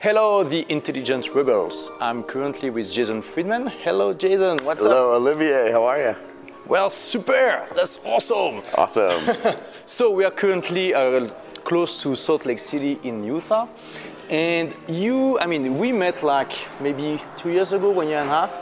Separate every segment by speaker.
Speaker 1: Hello, the intelligent rebels. I'm currently with Jason Friedman. Hello, Jason. What's
Speaker 2: Hello,
Speaker 1: up?
Speaker 2: Hello, Olivier. How are you?
Speaker 1: Well, super. That's awesome.
Speaker 2: Awesome.
Speaker 1: So we are currently uh, close to Salt Lake City in Utah, and you, I mean, we met like maybe two years ago, one year and a half.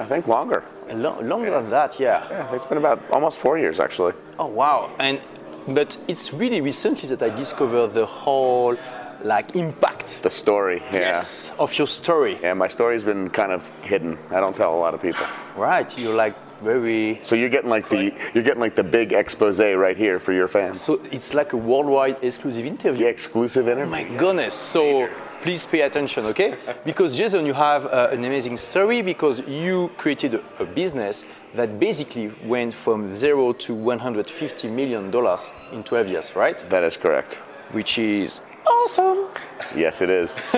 Speaker 2: I think longer.
Speaker 1: Lo- longer than that, yeah.
Speaker 2: Yeah, it's been about almost four years actually.
Speaker 1: Oh wow! And but it's really recently that I discovered the whole like impact
Speaker 2: The story, yeah.
Speaker 1: yes, of your story.
Speaker 2: Yeah, my story's been kind of hidden. I don't tell a lot of people.
Speaker 1: Right? You're like very.
Speaker 2: So you're getting like the you're getting like the big expose right here for your fans.
Speaker 1: So it's like a worldwide exclusive interview.
Speaker 2: The exclusive
Speaker 1: Oh
Speaker 2: interview.
Speaker 1: my goodness! So please pay attention, okay? Because Jason, you have uh, an amazing story because you created a, a business that basically went from zero to 150 million dollars in 12 years, right?
Speaker 2: That is correct.
Speaker 1: Which is awesome.
Speaker 2: Yes, it is.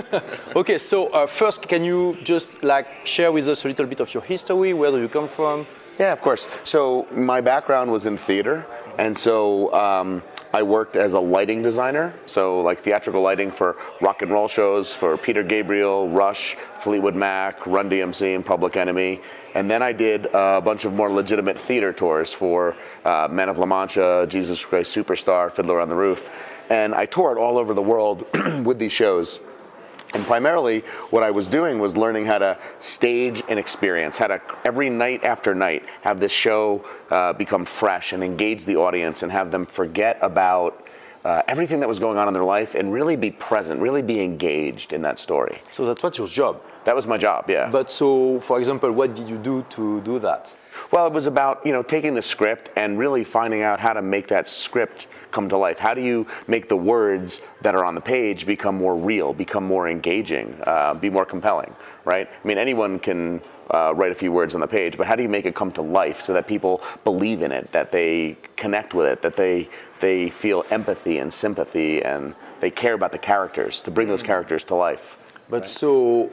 Speaker 1: Okay, so uh, first, can you just like share with us a little bit of your history? Where do you come from?
Speaker 2: Yeah, of course. So my background was in theater, and so um, I worked as a lighting designer. So like theatrical lighting for rock and roll shows for Peter Gabriel, Rush, Fleetwood Mac, Run DMC, and Public Enemy. And then I did a bunch of more legitimate theater tours for uh, Men of La Mancha, Jesus Christ Superstar, Fiddler on the Roof, and I toured all over the world with these shows. And primarily, what I was doing was learning how to stage an experience, how to every night after night have this show uh, become fresh and engage the audience and have them forget about uh, everything that was going on in their life and really be present, really be engaged in that story.
Speaker 1: So that's what your job.
Speaker 2: That was my job, yeah.
Speaker 1: But so, for example, what did you do to do that?
Speaker 2: Well, it was about you know taking the script and really finding out how to make that script come to life. How do you make the words that are on the page become more real, become more engaging, uh, be more compelling, right? I mean, anyone can uh, write a few words on the page, but how do you make it come to life so that people believe in it, that they connect with it, that they they feel empathy and sympathy, and they care about the characters to bring those characters to life.
Speaker 1: But so,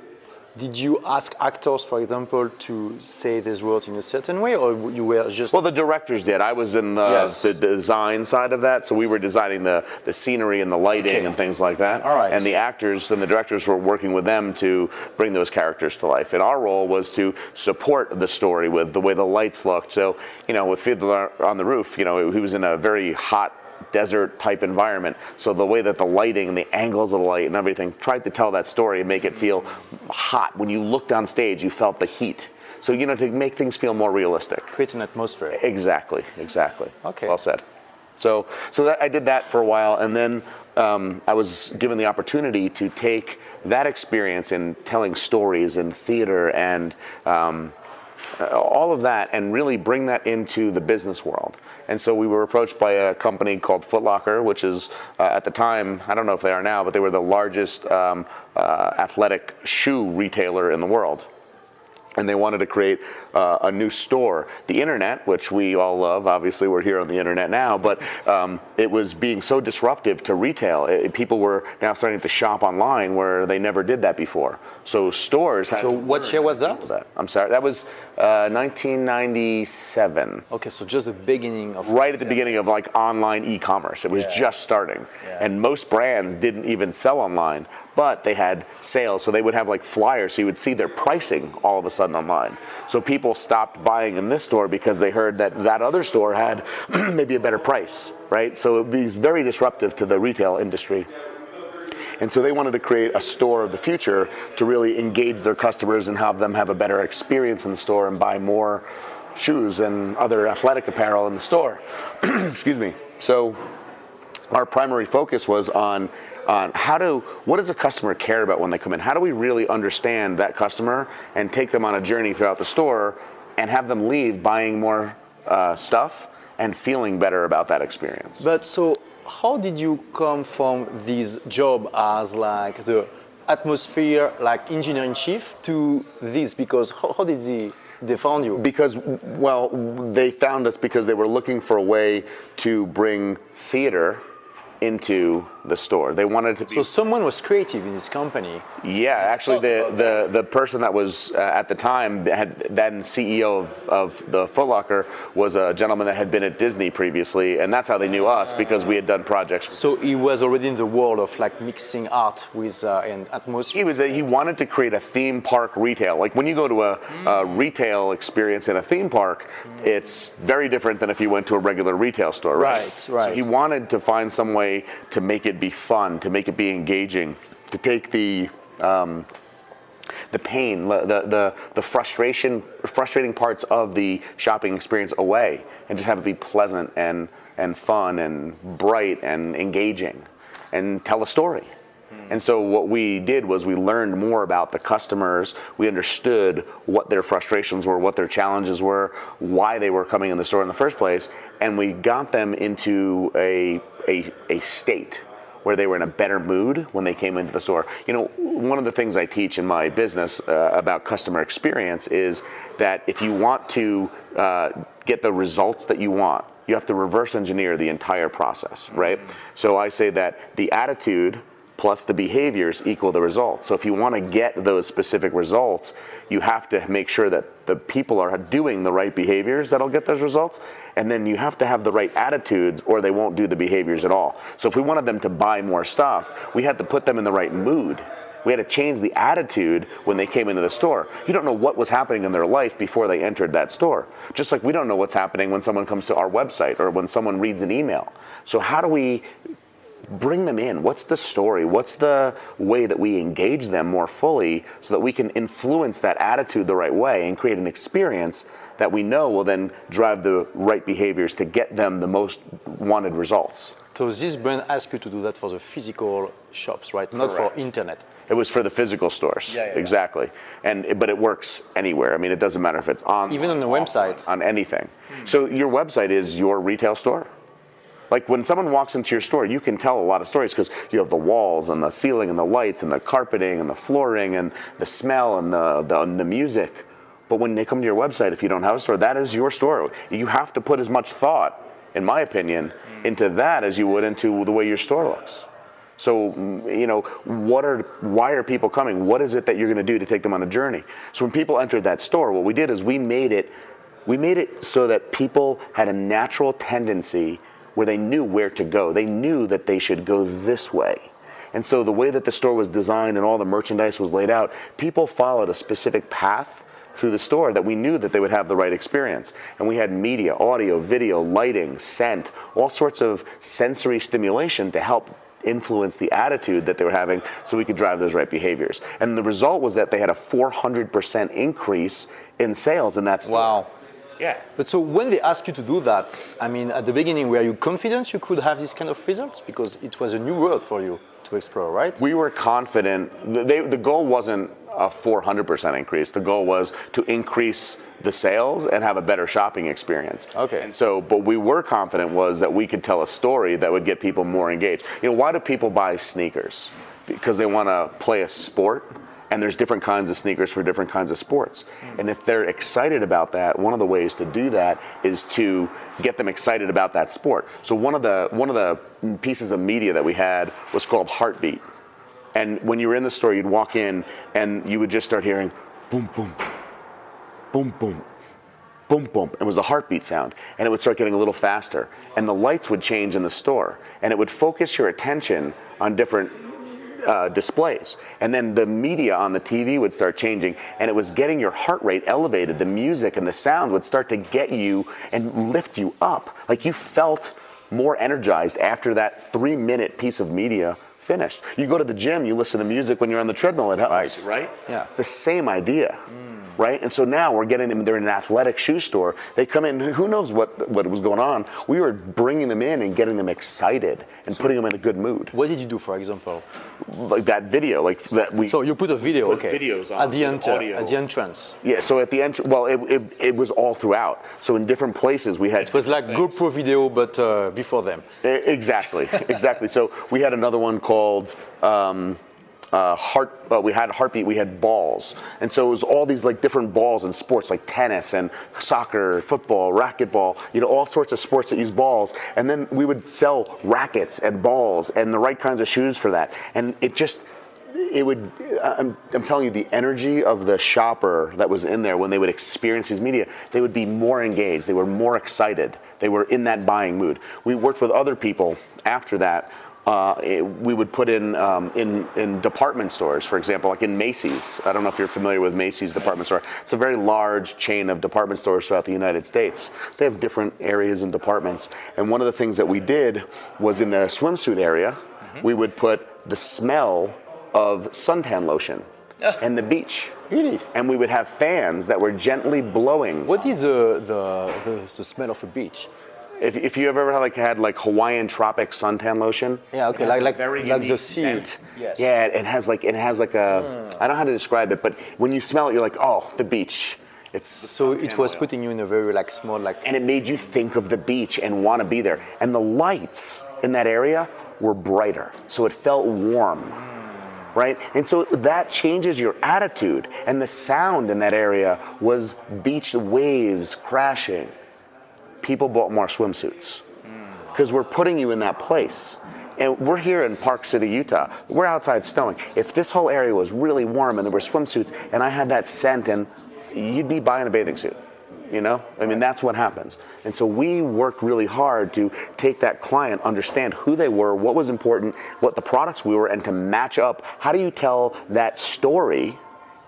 Speaker 1: did you ask actors, for example, to say these words in a certain way, or you were just
Speaker 2: Well, the directors did. I was in the,
Speaker 1: Yes.
Speaker 2: the design side of that, so we were designing the, the scenery and the lighting
Speaker 1: Okay.
Speaker 2: and things like that.
Speaker 1: All right.
Speaker 2: And the actors and the directors were working with them to bring those characters to life. And our role was to support the story with the way the lights looked. So, you know, with Fiddler on the Roof, you know, he was in a very hot desert type environment. So the way that the lighting and the angles of the light and everything tried to tell that story and make it feel hot. When you looked on stage, you felt the heat. So, you know, to make things feel more realistic.
Speaker 1: create an atmosphere?
Speaker 2: Exactly, exactly.
Speaker 1: Okay.
Speaker 2: Well said. So, so that I did that for a while, and then um, I was given the opportunity to take that experience in telling stories in theater and um, all of that, and really bring that into the business world. And so we were approached by a company called Foot Locker, which is uh, at the time I don't know if they are now, but they were the largest um, uh, athletic shoe retailer in the world and they wanted to create uh, a new store. The internet, which we all love, obviously we're here on the internet now, but um, it was being so disruptive to retail. It- people were now starting to shop online where they never did that before. So stores had
Speaker 1: So what year was that?
Speaker 2: that. I'm sorry, that was uh, 1997
Speaker 1: Okay, so just the beginning of
Speaker 2: right at the beginning of like online e-commerce. It was just starting, and most brands didn't even sell online, but they had sales, so they would have like flyers, so you would see their pricing all of a sudden online. So people stopped buying in this store because they heard that that other store had maybe a better price, right? So it was very disruptive to the retail industry. And so they wanted to create a store of the future to really engage their customers and have them have a better experience in the store and buy more shoes and other athletic apparel in the store. Excuse me. So our primary focus was on on how do what does a customer care about when they come in? How do we really understand that customer and take them on a journey throughout the store and have them leave buying more uh, stuff and feeling better about that experience?
Speaker 1: But so, how did you come from this job as like the atmosphere, like engineer in chief, to this? Because how, how did they, they found you?
Speaker 2: because well they found us because they were looking for a way to bring theater into the store. They wanted to be.
Speaker 1: So someone was creative in this company.
Speaker 2: Yeah, actually, the, the, the person that was uh, at the time had then CEO of, of the Foot Locker was a gentleman that had been at Disney previously, and that's how they knew us because we had done projects.
Speaker 1: So he was already in the world of like mixing art with uh, and atmosphere.
Speaker 2: he was a, he wanted to create a theme park retail. Like when you go to a, a retail experience in a theme park, it's very different than if you went to a regular retail store, right?
Speaker 1: Right,
Speaker 2: So
Speaker 1: right.
Speaker 2: he wanted to find some way to make it be fun, to make it be engaging, to take the um, the pain, the, the, the frustration, frustrating parts of the shopping experience away and just have it be pleasant and, and fun and bright and engaging and tell a story. And so what we did was we learned more about the customers. We understood what their frustrations were, what their challenges were, why they were coming in the store in the first place, and we got them into a, a, a state where they were in a better mood when they came into the store. You know, one of the things I teach in my business uh, about customer experience is that if you want to uh, get the results that you want, you have to reverse engineer the entire process, right? So I say that the attitude plus the behaviors equal the results. So if you want to get those specific results, you have to make sure that the people are doing the right behaviors that'll get those results. And then you have to have the right attitudes or they won't do the behaviors at all. So if we wanted them to buy more stuff, we had to put them in the right mood. We had to change the attitude when they came into the store. You don't know what was happening in their life before they entered that store. Just like we don't know what's happening when someone comes to our website or when someone reads an email. So how do we bring them in. What's the story? What's the way that we engage them more fully so that we can influence that attitude the right way and create an experience that we know will then drive the right behaviors to get them the most wanted results?
Speaker 1: So this brand asked you to do that for the physical shops, right? Not
Speaker 2: Correct.
Speaker 1: for internet.
Speaker 2: It was for the physical stores.
Speaker 1: Yeah, yeah, yeah.
Speaker 2: exactly. And but it works anywhere. I mean, it doesn't matter if it's on
Speaker 1: Even on the
Speaker 2: off,
Speaker 1: website.
Speaker 2: on anything. So your website is your retail store. Like when someone walks into your store, you can tell a lot of stories because you have the walls and the ceiling and the lights and the carpeting and the flooring and the smell and the, the, and the music. But when they come to your website, if you don't have a store, that is your store. You have to put as much thought, in my opinion, into that as you would into the way your store looks. So, you know, what are, why are people coming? What is it that you're going to do to take them on a journey? So when people entered that store, what we did is we made it, we made it so that people had a natural tendency where they knew where to go. They knew that they should go this way. And so the way that the store was designed and all the merchandise was laid out, people followed a specific path through the store that we knew that they would have the right experience. And we had media, audio, video, lighting, scent, all sorts of sensory stimulation to help influence the attitude that they were having so we could drive those right behaviors. And the result was that they had a 400% increase in sales in that store.
Speaker 1: Wow.
Speaker 2: Yeah.
Speaker 1: But so when they asked you to do that, I mean, at the beginning, were you confident you could have this kind of results? Because it was a new world for you to explore, right?
Speaker 2: We were confident. They, the goal wasn't a 400% increase. The goal was to increase the sales and have a better shopping experience.
Speaker 1: Okay.
Speaker 2: And so, but we were confident was that we could tell a story that would get people more engaged. You know, why do people buy sneakers? Because they want to play a sport. And there's different kinds of sneakers for different kinds of sports. Hmm. And if they're excited about that, one of the ways to do that is to get them excited about that sport. So one of the one of the pieces of media that we had was called Heartbeat. And when you were in the store, you'd walk in and you would just start hearing boom, boom, boom, boom, boom, boom. It was a heartbeat sound. And it would start getting a little faster. And the lights would change in the store. And it would focus your attention on different uh, displays. And then the media on the TV would start changing, and it was getting your heart rate elevated. The music and the sound would start to get you and lift you up. Like you felt more energized after that three minute piece of media finished. You go to the gym, you listen to music when you're on the treadmill, it helps, right?
Speaker 1: Yeah.
Speaker 2: It's the same idea. Mm. Right, and so now we're getting them. They're in an athletic shoe store. They come in. Who knows what what was going on? We were bringing them in and getting them excited and putting them in a good mood
Speaker 1: What did you do, for example?
Speaker 2: like that video, like that we.
Speaker 1: So you put a video,
Speaker 2: Put
Speaker 1: okay,
Speaker 2: videos on
Speaker 1: at the enter,
Speaker 2: audio.
Speaker 1: at the entrance.
Speaker 2: yeah, so at the end, well, it, it, it was all throughout. So in different places, we had.
Speaker 1: It was like GoPro video, but uh, before them.
Speaker 2: Exactly, exactly. So we had another one called um, uh, heart. Uh, we had heartbeat. We had balls, and so it was all these like different balls in sports, like tennis and soccer, football, racquetball. You know, all sorts of sports that use balls. And then we would sell rackets and balls and the right kinds of shoes for that. And it just it would I'm, I'm, telling you the energy of the shopper that was in there when they would experience these media they would be more engaged they were more excited they were in that buying mood we worked with other people after that uh, we would put in, um, in in department stores, for example, like in Macy's. I don't know if you're familiar with Macy's department store. It's a very large chain of department stores throughout the United States. They have different areas and departments. And one of the things that we did was in the swimsuit area, mm-hmm. we would put the smell of suntan lotion and the beach.
Speaker 1: Really?
Speaker 2: And we would have fans that were gently blowing.
Speaker 1: What is uh, the, the, the smell of a beach?
Speaker 2: If, if you ever had like had like Hawaiian tropic suntan lotion,
Speaker 1: yeah, okay, like like like the. Scent.
Speaker 2: Yes. Yeah, it has like it has like a mm. I don't know how to describe it, but when you smell it, you're like, oh, the beach.
Speaker 1: It's so it was oil. putting you in a very like small like.
Speaker 2: And it made you think of the beach and want to be there. And the lights in that area were brighter, so it felt warm. Right? And so that changes your attitude. And the sound in that area was beach waves crashing people bought more swimsuits because we're putting you in that place. And we're here in Park City, Utah. We're outside snowing. If this whole area was really warm and there were swimsuits and I had that scent, and you'd be buying a bathing suit. You know, I mean, that's what happens. And so we worked really hard to take that client, understand who they were, what was important, what the products we were, and to match up. How do you tell that story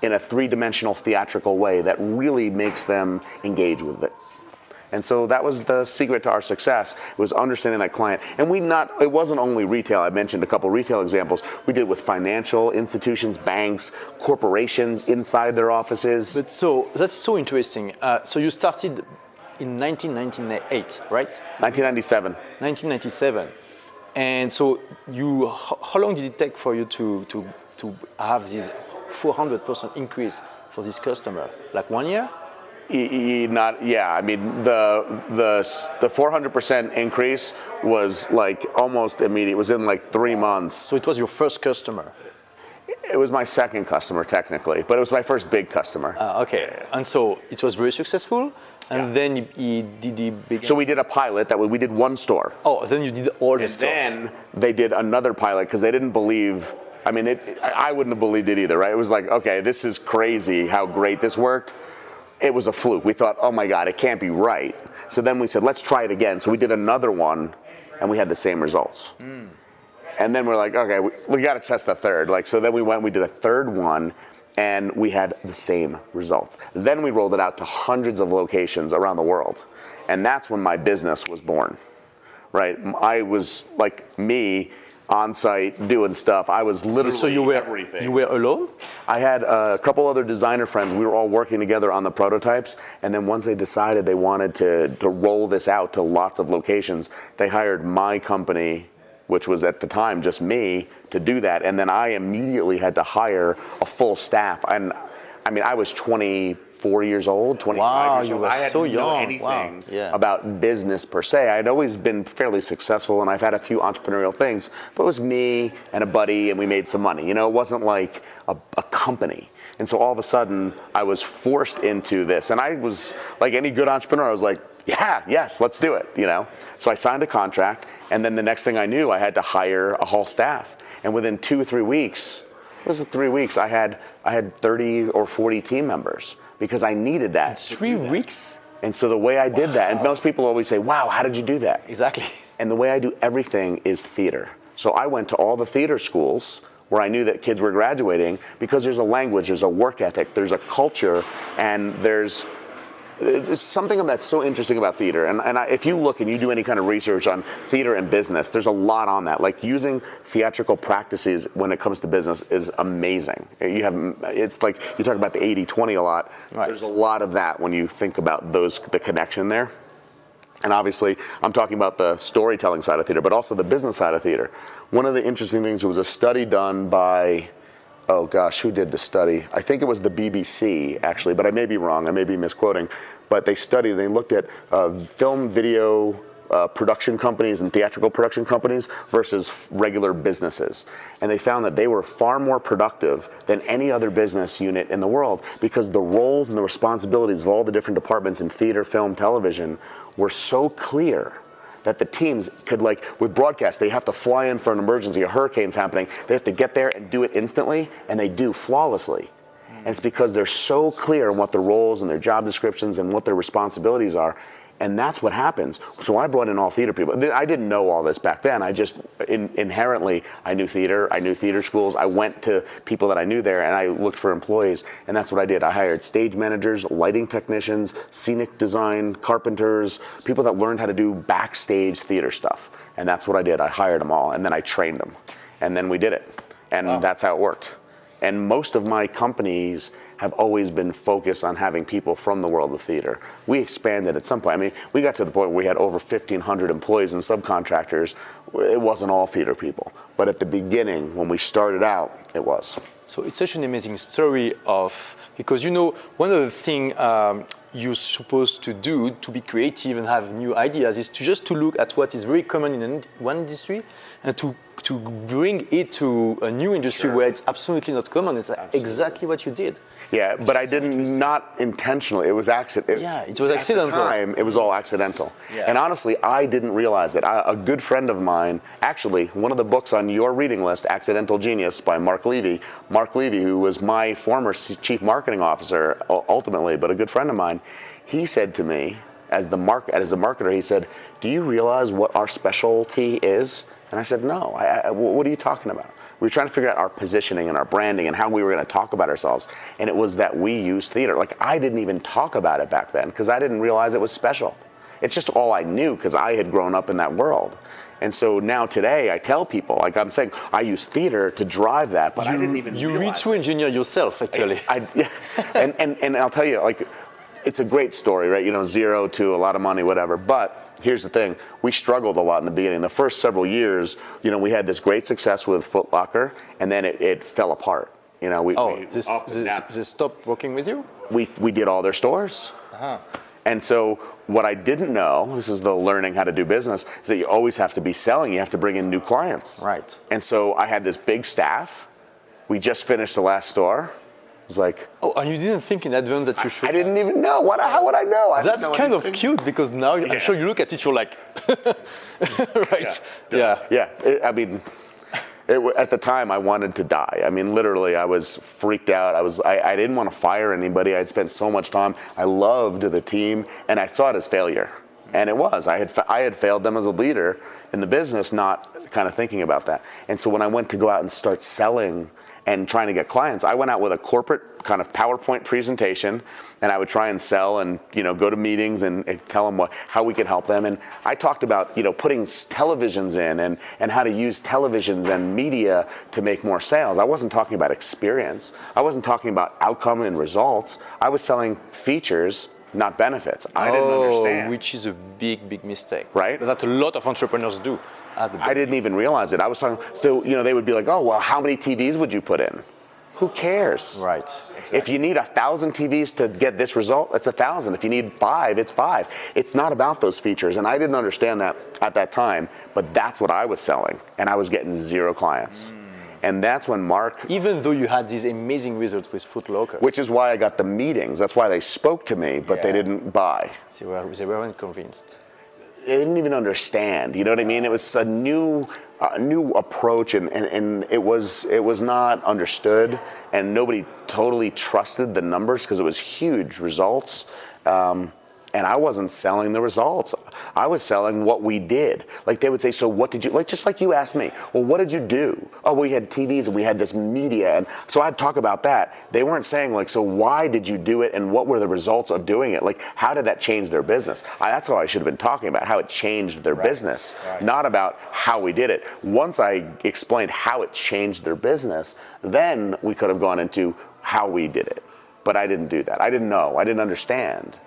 Speaker 2: in a three dimensional theatrical way that really makes them engage with it? And so that was the secret to our success was understanding that client. And we not it wasn't only retail. I mentioned a couple retail examples. We did with financial institutions, banks, corporations inside their offices.
Speaker 1: But so that's so interesting. Uh, so you started in 1998, right?
Speaker 2: 1997.
Speaker 1: 1997. And so you how long did it take for you to to to have this 400% increase for this customer? Like one year?
Speaker 2: Not yeah i mean the the the 400% increase was like almost immediate it was in like three months
Speaker 1: so it was your first customer
Speaker 2: it was my second customer technically but it was my first big customer
Speaker 1: uh, okay and so it was very successful and yeah. then he, did he begin?
Speaker 2: So we did a pilot that way. we did one store.
Speaker 1: Oh, then you did all the
Speaker 2: and stores. then they did another pilot because they didn't believe. I mean, it, I wouldn't have believed it either, right? It was like, okay, this is crazy how great this worked it was a fluke. We thought, oh my God, it can't be right. So then we said, let's try it again. So we did another one, and we had the same results. Mm. And then we're like, okay, we, we got to test the third. Like, so then we went, we did a third one, and we had the same results. Then we rolled it out to hundreds of locations around the world, and that's when my business was born. Right? I was like me on site doing stuff. I was literally
Speaker 1: so you were
Speaker 2: everything.
Speaker 1: You were alone.
Speaker 2: I had a couple other designer friends. We were all working together on the prototypes, and then once they decided they wanted to to roll this out to lots of locations, they hired my company, which was at the time just me, to do that. And then I immediately had to hire a full staff. And I mean, I was 20 four years old, 25
Speaker 1: wow,
Speaker 2: years old.
Speaker 1: I
Speaker 2: had
Speaker 1: so
Speaker 2: know
Speaker 1: young.
Speaker 2: anything
Speaker 1: wow. yeah.
Speaker 2: about business per se. I'd always been fairly successful and I've had a few entrepreneurial things, but it was me and a buddy and we made some money. You know, it wasn't like a, a company. And so all of a sudden, I was forced into this. And I was like any good entrepreneur, I was like, yeah, yes, let's do it, you know? So I signed a contract, and then the next thing I knew, I had to hire a whole staff. And within two or three weeks, it was three weeks, I had, I had 30 or 40 team members because I needed that.
Speaker 1: Three weeks?
Speaker 2: And so the way I did wow. that, and most people always say, wow, how did you do that?
Speaker 1: Exactly.
Speaker 2: And the way I do everything is theater. So I went to all the theater schools where I knew that kids were graduating because there's a language, there's a work ethic, there's a culture, and there's there's something that's so interesting about theater. And, and I, if you look and you do any kind of research on theater and business, there's a lot on that. Like using theatrical practices when it comes to business is amazing. You have, it's like you talk about the 80 20 a lot. Right. There's a lot of that when you think about those, the connection there. And obviously, I'm talking about the storytelling side of theater, but also the business side of theater. One of the interesting things was a study done by oh gosh, who did the study? I think it was the BBC actually, but I may be wrong. I may be misquoting. But they studied, they looked at uh, film, video, uh, production companies and theatrical production companies versus regular businesses. And they found that they were far more productive than any other business unit in the world because the roles and the responsibilities of all the different departments in theater, film, television were so clear that the teams could like with broadcast they have to fly in for an emergency a hurricane's happening. They have to get there and do it instantly and they do flawlessly. And it's because they're so clear on what their roles and their job descriptions and what their responsibilities are and that's what happens. So I brought in all theater people. I didn't know all this back then. I just in, inherently I knew theater. I knew theater schools. I went to people that I knew there, and I looked for employees, and that's what I did. I hired stage managers, lighting technicians, scenic design, carpenters, people that learned how to do backstage theater stuff, and that's what I did. I hired them all, and then I trained them, and then we did it, and wow. that's how it worked. And most of my companies have always been focused on having people from the world of theater. We expanded at some point. I mean, we got to the point where we had over 1,500 employees and subcontractors. It wasn't all theater people. But at the beginning, when we started out, it was.
Speaker 1: So it's such an amazing story of, because you know, one of the things um, you're supposed to do to be creative and have new ideas is to just to look at what is very common in one industry and to to bring it to a new industry sure. where it's absolutely not common. It's absolutely. exactly what you did.
Speaker 2: Yeah, but I didn't not intentionally. It was accident.
Speaker 1: Yeah, it was accidental.
Speaker 2: At the time, it was all accidental. Yeah. And honestly, I didn't realize it. I, a good friend of mine, actually, one of the books on your reading list, Accidental Genius by Mark Levy. Mark Levy, who was my former chief marketing officer ultimately, but a good friend of mine, he said to me, as the mark as a marketer, he said, "Do you realize what our specialty is?" And I said, no, I, I, what are you talking about? We were trying to figure out our positioning and our branding and how we were going to talk about ourselves. And it was that we use theater. Like, I didn't even talk about it back then because I didn't realize it was special. It's just all I knew because I had grown up in that world. And so now today I tell people, like I'm saying, I use theater to drive that, but
Speaker 1: you,
Speaker 2: I didn't even
Speaker 1: You read to engineer yourself, actually.
Speaker 2: I, I, yeah. and, and, and I'll tell you, like, it's a great story, right? You know, zero to a lot of money, whatever. But here's the thing. We struggled a lot in the beginning. The first several years you know we had this great success with Foot Locker and then it, it fell apart. You know we
Speaker 1: oh
Speaker 2: we,
Speaker 1: this, this, this stopped working with you?
Speaker 2: We we did all their stores. Uh-huh. and so what i didn't know this is the learning how to do business is that you always have to be selling. You have to bring in new clients.
Speaker 1: Right.
Speaker 2: And so i had this big staff. We just finished the last store was like,
Speaker 1: oh, and you didn't think in advance that you should.
Speaker 2: I didn't even know. What? How would I know? I
Speaker 1: That's know kind anything. of cute because now yeah. I'm sure you look at it, you're like, right?
Speaker 2: Yeah. Yeah. yeah. It, I mean. It, at the time, I wanted to die. I mean, literally, I was freaked out. I was, I, I didn't want to fire anybody. I'd spent so much time. I loved the team, and I saw it as failure, and it was. I had, I had failed them as a leader in the business, not kind of thinking about that. And so when I went to go out and start selling and trying to get clients. I went out with a corporate kind of PowerPoint presentation, and I would try and sell and you know go to meetings and, and tell them what, how we could help them. And I talked about you know putting televisions in and and how to use televisions and media to make more sales. I wasn't talking about experience. I wasn't talking about outcome and results. I was selling features not benefits. I
Speaker 1: oh,
Speaker 2: didn't understand.
Speaker 1: Which is a big, big mistake.
Speaker 2: Right.
Speaker 1: That a lot of entrepreneurs do.
Speaker 2: I didn't even realize it. I was talking, so, you know, they would be like, oh, well, how many TVs would you put in? Who cares?
Speaker 1: Right.
Speaker 2: Exactly. If you need a thousand TVs to get this result, it's a thousand. If you need five, it's five. It's not about those features. And I didn't understand that at that time, but that's what I was selling. And I was getting zero clients. Mm. And that's when Mark.
Speaker 1: Even though you had these amazing results with Foot Locker.
Speaker 2: Which is why I got the meetings. That's why they spoke to me, but yeah. they didn't buy.
Speaker 1: they weren't convinced
Speaker 2: they didn't even understand. You know what I mean? It was a new, uh, new approach, and, and, and it was it was not understood, and nobody totally trusted the numbers because it was huge results. Um, and I wasn't selling the results. I was selling what we did. Like they would say, so what did you like? Just like you asked me. Well, what did you do? Oh, we had TVs and we had this media, and so I'd talk about that. They weren't saying like, so why did you do it, and what were the results of doing it? Like, how did that change their business? I, that's what I should have been talking about. How it changed their right. business, right. not about how we did it. Once I explained how it changed their business, then we could have gone into how we did it. But I didn't do that. I didn't know. I didn't understand.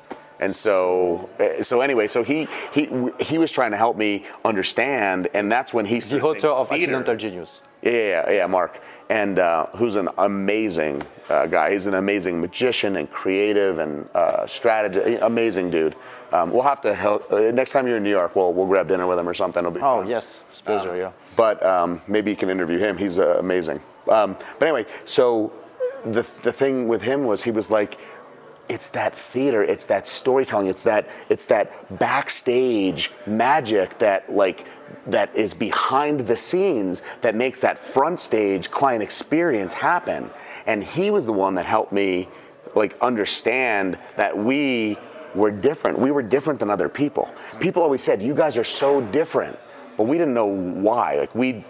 Speaker 2: And so, uh, so anyway, so he he he was trying to help me understand, and that's when he
Speaker 1: the author of theater. Accidental Genius.
Speaker 2: Yeah, yeah, yeah, Mark, and uh, who's an amazing uh, guy. He's an amazing magician and creative and uh, strategist. Amazing dude. Um, we'll have to help uh, next time you're in New York. We'll we'll grab dinner with him or something. It'll be
Speaker 1: oh fun. yes, pleasure. yeah.
Speaker 2: But um, maybe you can interview him. He's uh, amazing. Um, but anyway, so the the thing with him was he was like it's that theater it's that storytelling it's that it's that backstage magic that like that is behind the scenes that makes that front stage client experience happen. And he was the one that helped me like understand that we were different. We were different than other people. People always said you guys are so different. But we didn't know why. Like we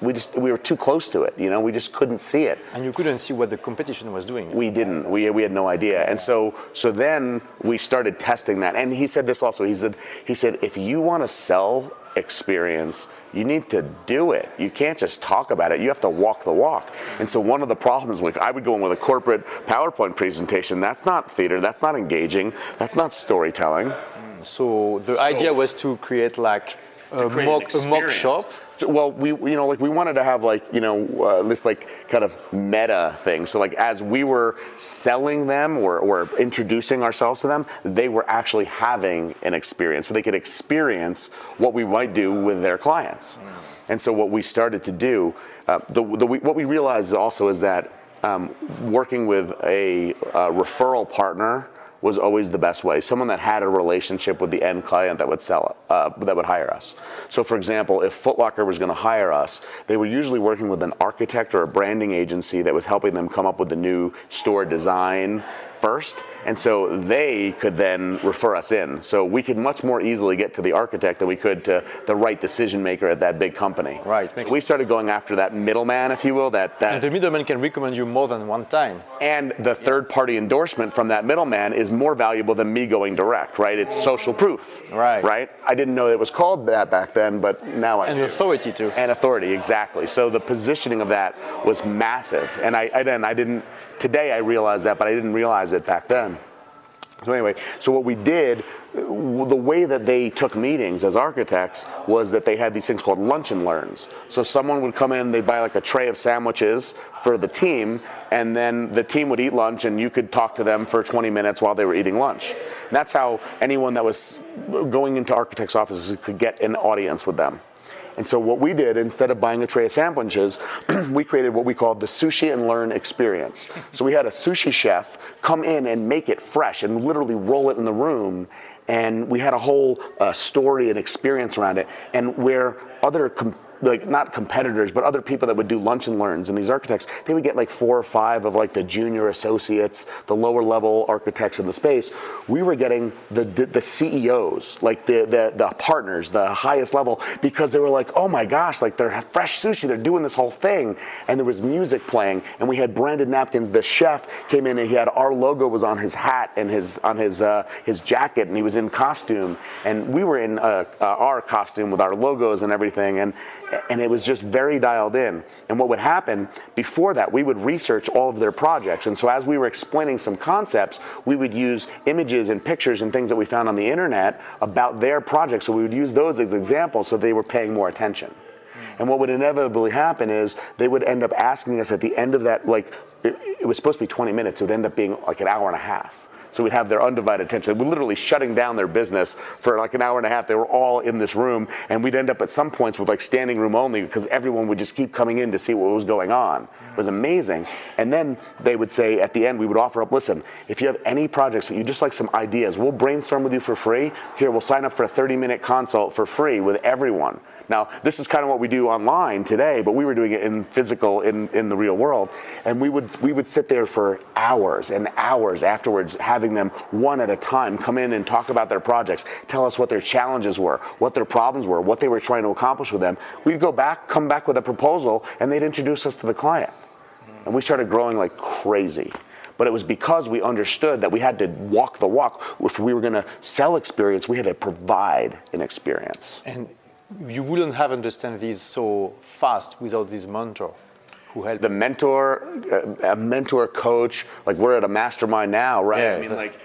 Speaker 2: we just we were too close to it you know we just couldn't see it.
Speaker 1: And you couldn't see what the competition was doing.
Speaker 2: We didn't we, we had no idea. And so so then we started testing that. And he said this also he said he said if you want to sell experience you need to do it. You can't just talk about it. You have to walk the walk. And so one of the problems like i would go in with a corporate powerpoint presentation. That's not theater. That's not engaging. That's not storytelling.
Speaker 1: Mm, so the so, idea was to create like a mock, a mock shop
Speaker 2: well, we you know like we wanted to have like you know uh, this like kind of meta thing. So like as we were selling them or, or introducing ourselves to them, they were actually having an experience, so they could experience what we might do with their clients. And so what we started to do, uh, the, the, what we realized also is that um, working with a, a referral partner was always the best way. Someone that had a relationship with the end client that would sell, uh, that would hire us. So, for example, if Foot Locker was going to hire us, they were usually working with an architect or a branding agency that was helping them come up with the new store design first and so they could then refer us in. So we could much more easily get to the architect than we could to the right decision maker at that big company.
Speaker 1: Right.
Speaker 2: So we started going after that middleman, if you will. That, that
Speaker 1: and the middleman can recommend you more than one time.
Speaker 2: And the third party endorsement from that middleman is more valuable than me going direct, right? It's social proof.
Speaker 1: Right.
Speaker 2: Right? I didn't know it was called that back then, but now I
Speaker 1: And
Speaker 2: do.
Speaker 1: authority too.
Speaker 2: And authority, exactly. So the positioning of that was massive. And I, and I didn't, today I realize that, but I didn't realize it back then. So anyway, so what we did, the way that they took meetings as architects was that they had these things called lunch and learns. So someone would come in, they'd buy like a tray of sandwiches for the team, and then the team would eat lunch, and you could talk to them for 20 minutes while they were eating lunch. And that's how anyone that was going into architects' offices could get an audience with them. And so what we did, instead of buying a tray of sandwiches, we created what we called the sushi and learn experience. So we had a sushi chef come in and make it fresh and literally roll it in the room. And we had a whole uh, story and experience around it. And where other com- like not competitors, but other people that would do lunch and learns. And these architects, they would get like four or five of like the junior associates, the lower level architects in the space. We were getting the the CEOs, like the the, the partners, the highest level, because they were like, oh my gosh, like they're fresh sushi, they're doing this whole thing, and there was music playing, and we had branded napkins. The chef came in and he had our logo was on his hat and his on his uh, his jacket, and he was in costume, and we were in uh, uh, our costume with our logos and everything, and and it was just very dialed in. And what would happen before that, we would research all of their projects. And so as we were explaining some concepts, we would use images and pictures and things that we found on the internet about their projects. So we would use those as examples so they were paying more attention. And what would inevitably happen is they would end up asking us at the end of that, like, it, it was supposed to be 20 minutes, it would end up being like an hour and a half. So we'd have their undivided attention. They were literally shutting down their business for like an hour and a half. They were all in this room, and we'd end up at some points with like standing room only because everyone would just keep coming in to see what was going on. It was amazing. And then they would say at the end, we would offer up, listen, if you have any projects that you just like some ideas, we'll brainstorm with you for free. Here, we'll sign up for a 30 minute consult for free with everyone. Now, this is kind of what we do online today, but we were doing it in physical, in, in the real world. And we would, we would sit there for hours and hours afterwards, having them one at a time come in and talk about their projects, tell us what their challenges were, what their problems were, what they were trying to accomplish with them. We'd go back, come back with a proposal, and they'd introduce us to the client. And we started growing like crazy but it was because we understood that we had to walk the walk. If we were going to sell experience, we had to provide an experience.
Speaker 1: And you wouldn't have understand this so fast without this mentor who helped
Speaker 2: the mentor, a, a mentor coach. Like we're at a mastermind now, right?
Speaker 1: Yeah,
Speaker 2: I mean, like,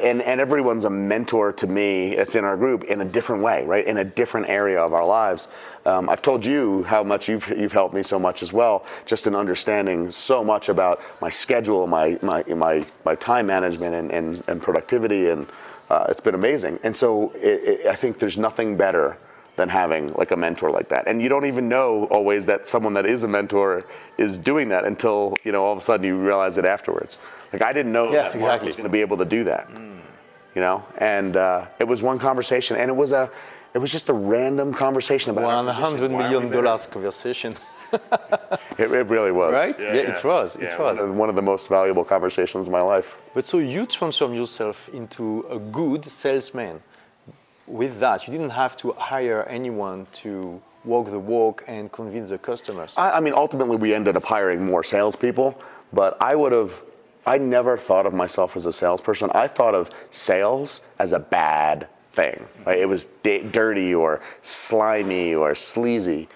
Speaker 2: and and everyone's a mentor to me. It's in our group in a different way, right? In a different area of our lives. Um, I've told you how much you've you've helped me so much as well, just in understanding so much about my schedule, my my my, my time management, and and, and productivity, and uh, it's been amazing. And so it, it, I think there's nothing better than having like a mentor like that. And you don't even know always that someone that is a mentor is doing that until you know all of a sudden you realize it afterwards. Like I didn't know
Speaker 1: Yeah,
Speaker 2: that Mark
Speaker 1: exactly.
Speaker 2: was going to be able to do that. You know, and uh, it was one conversation, and it was a, it was just a random conversation about our
Speaker 1: One
Speaker 2: position.
Speaker 1: hundred
Speaker 2: Why are
Speaker 1: million
Speaker 2: we better?
Speaker 1: dollars conversation,
Speaker 2: It, it really was.
Speaker 1: right?
Speaker 2: Yeah,
Speaker 1: it was. It
Speaker 2: Yeah,
Speaker 1: was.
Speaker 2: One one of the most valuable conversations of my life.
Speaker 1: But so you transform yourself into a good salesman. With that, you didn't have to hire anyone to walk the walk and convince the customers.
Speaker 2: I, I mean, ultimately, we ended up hiring more salespeople, but I would have, I never thought of myself as a salesperson. I thought of sales as a bad thing. Right? It was di- dirty or slimy or sleazy.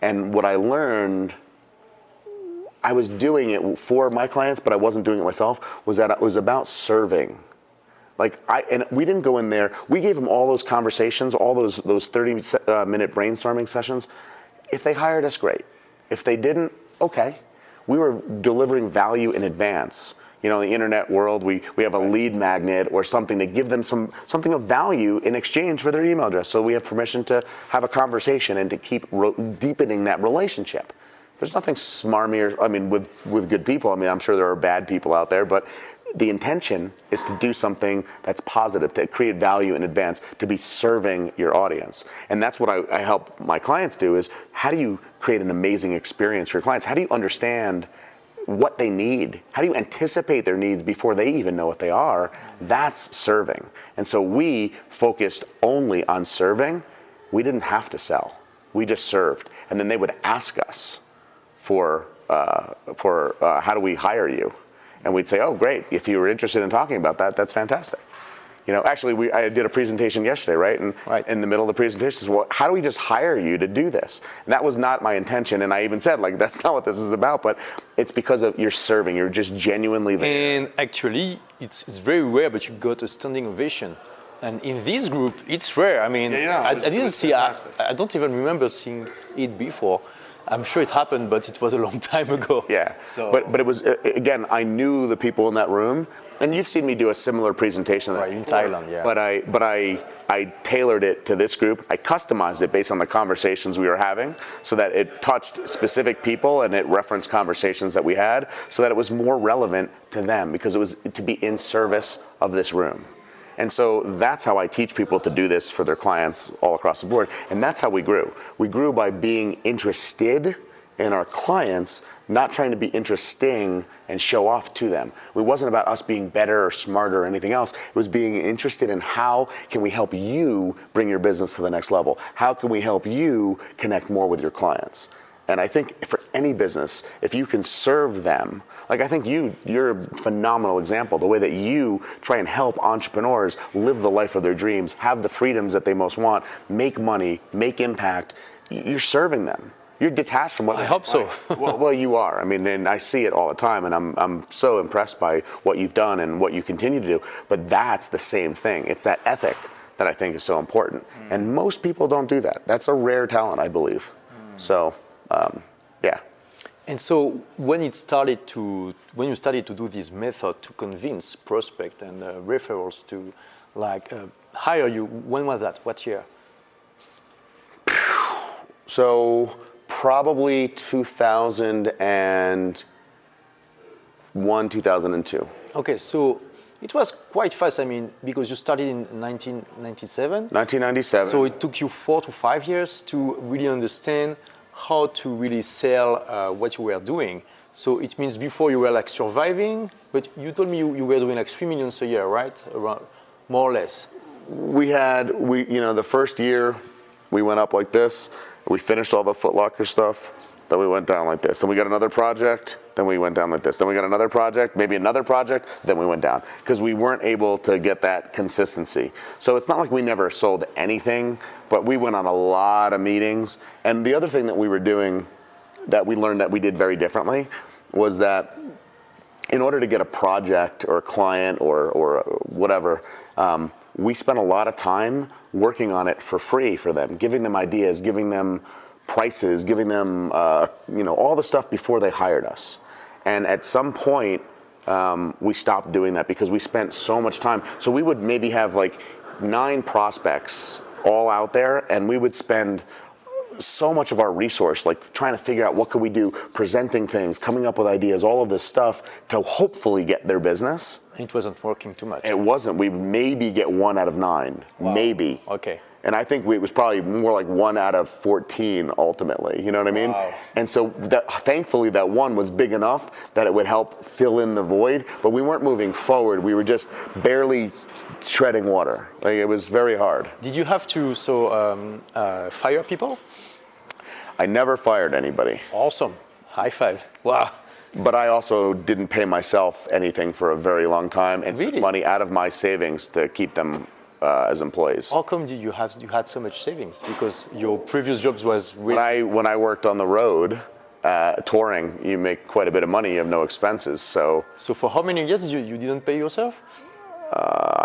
Speaker 2: And what I learned, I was doing it for my clients, but I wasn't doing it myself, was that it was about serving. Like I and we didn't go in there. We gave them all those conversations, all those those 30 uh, minute brainstorming sessions. If they hired us, great. If they didn't, okay. We were delivering value in advance. You know, in the internet world, we, we have a lead magnet or something to give them some something of value in exchange for their email address. So we have permission to have a conversation and to keep deepening that relationship. There's nothing smarmier. I mean, with with good people. I mean, I'm sure there are bad people out there, but the intention is to do something that's positive, to create value in advance, to be serving your audience. And that's what I, I help my clients do is how do you create an amazing experience for your clients? How do you understand what they need? How do you anticipate their needs before they even know what they are? That's serving. And so we focused only on serving. We didn't have to sell. We just served. And then they would ask us for, uh, for uh, how do we hire you? And we'd say, oh, great. If you were interested in talking about that, that's fantastic. You know, actually, we, I did a presentation yesterday, right? And
Speaker 1: Right.
Speaker 2: in the middle of the presentation, says, well, how do we just hire you to do this? And that was not my intention. And I even said, like, that's not what this is about. But it's because of you're serving. You're just genuinely there.
Speaker 1: And actually, it's, it's very rare, but you got a standing ovation. And in this group, it's rare. I mean,
Speaker 2: Yeah, yeah,
Speaker 1: I,
Speaker 2: was-
Speaker 1: I didn't see, I. I don't even remember seeing it before. I'm sure it happened, but it was a long time ago.
Speaker 2: Yeah.
Speaker 1: So,
Speaker 2: But but it was again. I knew the people in that room, and you've seen me do a similar presentation.
Speaker 1: Right, in Thailand, yeah.
Speaker 2: But I but I I tailored it to this group. I customized it based on the conversations we were having, so that it touched specific people and it referenced conversations that we had, so that it was more relevant to them because it was to be in service of this room. And so that's how I teach people to do this for their clients all across the board. And that's how we grew. We grew by being interested in our clients, not trying to be interesting and show off to them. It wasn't about us being better or smarter or anything else. It was being interested in how can we help you bring your business to the next level? How can we help you connect more with your clients? And I think for any business, if you can serve them, like I think you, you're a phenomenal example. The way that you try and help entrepreneurs live the life of their dreams, have the freedoms that they most want, make money, make impact. You're serving them. You're detached from what
Speaker 1: I hope so.
Speaker 2: well, well, you are. I mean, and I see it all the time, and I'm I'm so impressed by what you've done and what you continue to do. But that's the same thing. It's that ethic that I think is so important, hmm. and most people don't do that. That's a rare talent, I believe. Hmm. So, um, yeah.
Speaker 1: And so when it started to, when you started to do this method to convince prospect and uh, referrals to like uh, hire you, when was that? What year?
Speaker 2: So probably 2001, 2002.
Speaker 1: Okay, so it was quite fast. I mean, because you started in 1997.
Speaker 2: 1997.
Speaker 1: So it took you four to five years to really understand how to really sell uh, what you were doing. So it means before you were like surviving, but you told me you, you were doing like three millions a year, right? Around, more or less.
Speaker 2: we had we you know the first year we went up like this we finished all the Foot Locker stuff then we went down like this. Then we got another project. Then we went down like this. Then we got another project. Maybe another project. Then we went down. Because we weren't able to get that consistency. So it's not like we never sold anything but we went on a lot of meetings. And the other thing that we were doing that we learned that we did very differently was that in order to get a project or a client or, or whatever, um, we spent a lot of time working on it for free for them, giving them ideas, giving them prices, giving them uh, you know all the stuff before they hired us. And at some point, um, we stopped doing that because we spent so much time. So we would maybe have like nine prospects all out there, and we would spend so much of our resource, like trying to figure out what could we do, presenting things, coming up with ideas, all of this stuff to hopefully get their business.
Speaker 1: It wasn't working too much.
Speaker 2: It wasn't. We maybe get one out of nine,
Speaker 1: Wow.
Speaker 2: maybe.
Speaker 1: Okay.
Speaker 2: And I think we, it was probably more like one out of 14 ultimately. You know what I mean?
Speaker 1: Wow.
Speaker 2: And so that, thankfully that one was big enough that it would help fill in the void, but we weren't moving forward. We were just barely treading water. Like it was very hard.
Speaker 1: Did you have to so um, uh, fire people?
Speaker 2: I never fired anybody,
Speaker 1: Awesome. High five. Wow.
Speaker 2: but I also didn't pay myself anything for a very long time and took money out of my savings to keep them uh, as employees.
Speaker 1: How come did you have you had so much savings? Because your previous jobs was
Speaker 2: When I when I worked on the road, uh, touring, you make quite a bit of money. You have no expenses, so
Speaker 1: so for how many years you, you didn't pay yourself?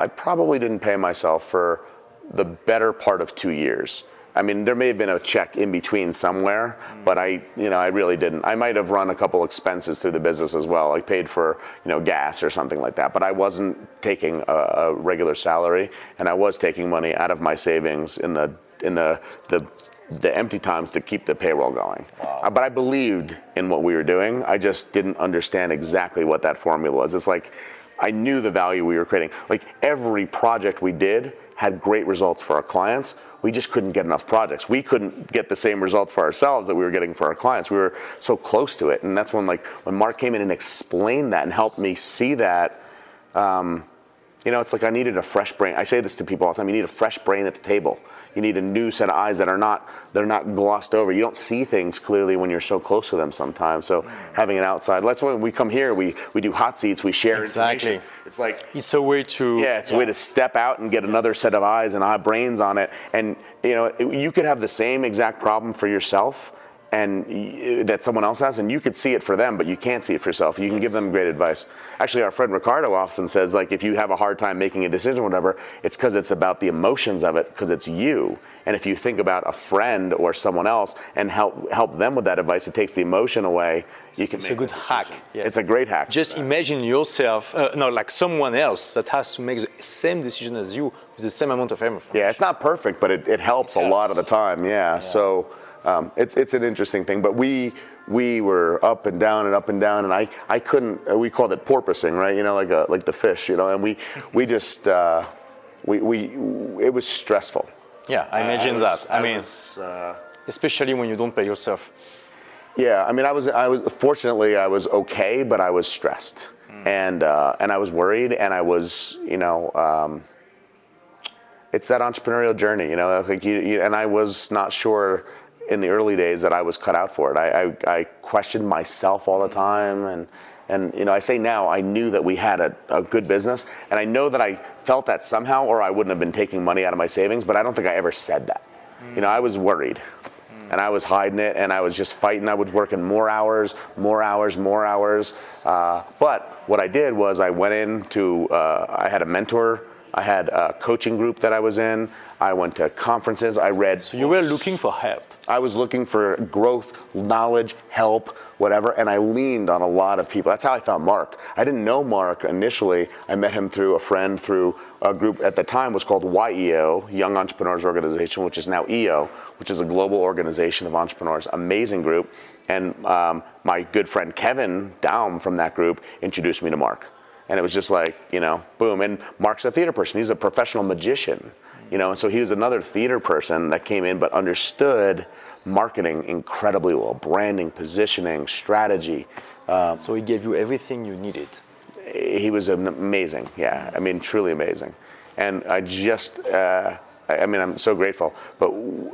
Speaker 2: I probably didn't pay myself for the better part of two years. I mean, there may have been a check in between somewhere, but I, you know, I really didn't. I might have run a couple expenses through the business as well. I paid for, you know, gas or something like that, but I wasn't taking a, a regular salary, and I was taking money out of my savings in the in the the the empty times to keep the payroll going. Uh, but I believed in what we were doing. I just didn't understand exactly what that formula was. It's like I knew the value we were creating. Like every project we did had great results for our clients. We just couldn't get enough projects. We couldn't get the same results for ourselves that we were getting for our clients. We were so close to it. And that's when like when Mark came in and explained that and helped me see that um, you know, it's like I needed a fresh brain. I say this to people all the time. You need a fresh brain at the table. You need a new set of eyes that are not they're not glossed over. You don't see things clearly when you're so close to them sometimes. So having an outside. That's when we come here. We we do hot seats. We share
Speaker 1: Exactly.
Speaker 2: It's like
Speaker 1: It's a way to
Speaker 2: yeah, it's a way to step out and get another set of eyes and eye brains on it. And you know, it- you could have the same exact problem for yourself, and that someone else has, and you could see it for them, but you can't see it for yourself. You can give them great advice. Actually, our friend Ricardo often says, like, if you have a hard time making a decision, or whatever, it's because it's about the emotions of it, because it's you. And if you think about a friend or someone else and help help them with that advice, it takes the emotion away. You can
Speaker 1: It's
Speaker 2: make
Speaker 1: a good hack, yes.
Speaker 2: It's a great hack.
Speaker 1: Just imagine yourself, uh, no, like someone else that has to make the same decision as you with the same amount of effort.
Speaker 2: Yeah, it's not perfect, but it, it helps a lot of the time. Yeah. So um, it's it's an interesting thing. But we we were up and down and up and down, and I I couldn't. Uh, we called it porpoising, right? You know, like a like the fish. You know, and we we just uh, we we it was stressful.
Speaker 1: Yeah, I imagine
Speaker 2: was-
Speaker 1: that. I, mean,
Speaker 2: was, uh,
Speaker 1: especially when you don't pay yourself.
Speaker 2: Yeah, I mean, I was, I was fortunately I was okay, but I was stressed, and uh, and I was worried, and I was, you know, um, it's that entrepreneurial journey, you know. I think you, you, and I was not sure in the early days that I was cut out for it. I, I, I questioned myself all the time, and and you know, I say now I knew that we had a, a good business, and I know that I felt that somehow, or I wouldn't have been taking money out of my savings, but I don't think I ever said that. You know, I was worried and I was hiding it, and I was just fighting. I was working more hours, more hours, more hours. Uh, but what I did was I went into. Uh, I had a mentor. I had a coaching group that I was in. I went to conferences. I read.
Speaker 1: So you were looking for help.
Speaker 2: I was looking for growth, knowledge, help, whatever, and I leaned on a lot of people. That's how I found Mark. I didn't know Mark initially. I met him through a friend, through a group at the time was called YEO, Young Entrepreneurs Organization, which is now EO, which is a global organization of entrepreneurs. Amazing group. And um, my good friend Kevin Daum from that group introduced me to Mark. And it was just like, you know, boom. And Mark's a theater person. He's a professional magician, you know, and so he was another theater person that came in but understood marketing incredibly well, branding, positioning, strategy. Um,
Speaker 1: So he gave you everything you needed.
Speaker 2: he was amazing, yeah. I mean, truly amazing. And I just, uh, I I mean, I'm so grateful. But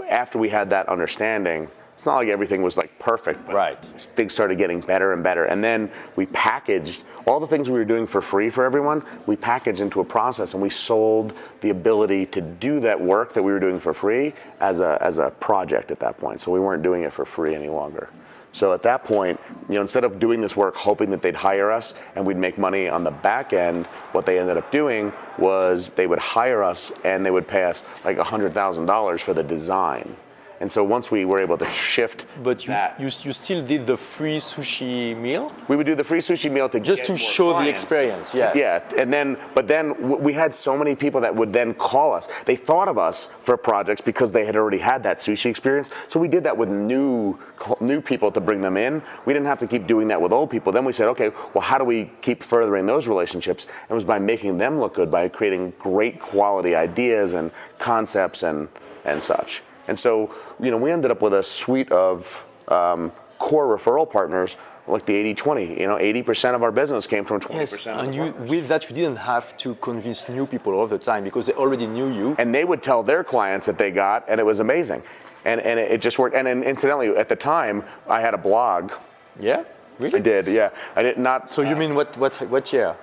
Speaker 2: after we had that understanding, it's not like everything was like perfect. But
Speaker 1: Right.
Speaker 2: Things started getting better and better. And then we packaged all the things we were doing for free for everyone, we packaged into a process and we sold the ability to do that work that we were doing for free as a, as a project at that point. So we weren't doing it for free any longer. So at that point, you know, instead of doing this work hoping that they'd hire us and we'd make money on the back end, what they ended up doing was they would hire us and they would pay us like $100,000 for the design. And so once we were able to shift
Speaker 1: But you,
Speaker 2: that,
Speaker 1: you, you still did the free sushi meal
Speaker 2: we would do the free sushi meal to
Speaker 1: just
Speaker 2: get
Speaker 1: to show the experience. Yes.
Speaker 2: Yeah, and then, but then we had so many people that would then call us. They thought of us for projects because they had already had that sushi experience. So we did that with new, new people to bring them in. We didn't have to keep doing that with old people. Then we said, okay, well, how do we keep furthering those relationships? And it was by making them look good, by creating great quality ideas and concepts and and such. And so, you know, we ended up with a suite of um, core referral partners like the 80-20. You know, 80% of our business came from 20%
Speaker 1: Yes, and you, with that, you didn't have to convince new people all the time because they already knew you.
Speaker 2: and they would tell their clients that they got, and it was amazing. And, and it just worked. And then incidentally, at the time, I had a blog.
Speaker 1: Yeah, really.
Speaker 2: I did, yeah. I did not.
Speaker 1: So you mean what what what year?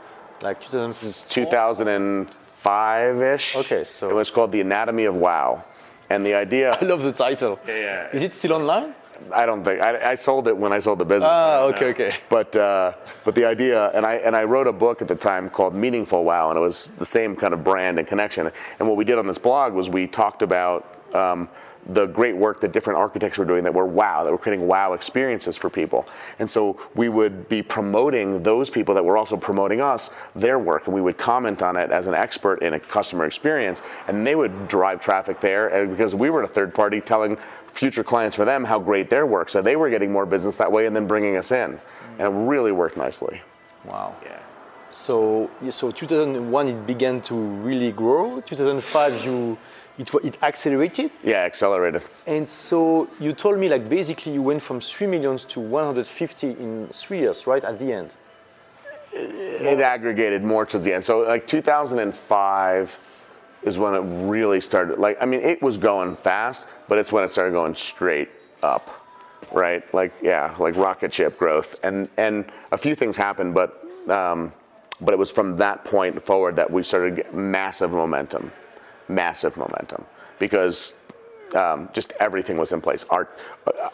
Speaker 1: Like 2004?
Speaker 2: 2005-ish.
Speaker 1: Okay, so-
Speaker 2: it was called The Anatomy of Wow, and the idea.
Speaker 1: I love the title.
Speaker 2: yeah.
Speaker 1: Is it still online?
Speaker 2: I don't think I, I sold it when I sold the business.
Speaker 1: Ah, okay, okay.
Speaker 2: But uh, but the idea, and I and I wrote a book at the time called Meaningful Wow, and it was the same kind of brand and connection. And what we did on this blog was we talked about. Um, the great work that different architects were doing that were wow, that were creating wow experiences for people. And so we would be promoting those people that were also promoting us, their work, and we would comment on it as an expert in a customer experience, and they would drive traffic there and because we were a third party telling future clients for them how great their work. So they were getting more business that way and then bringing us in. And it really worked nicely.
Speaker 1: Wow.
Speaker 2: Yeah.
Speaker 1: So so 2001 it began to really grow. 2005 you it it accelerated.
Speaker 2: Yeah, accelerated.
Speaker 1: And so you told me like basically you went from 3 millions to 150 in 3 years, right at the end.
Speaker 2: It aggregated more towards the end. So like 2005 is when it really started. Like, I mean, it was going fast, but it's when it started going straight up, right? Like, yeah, like rocket ship growth. And and a few things happened, but um, but it was from that point forward that we started getting massive momentum, massive momentum, because um, just everything was in place. Our,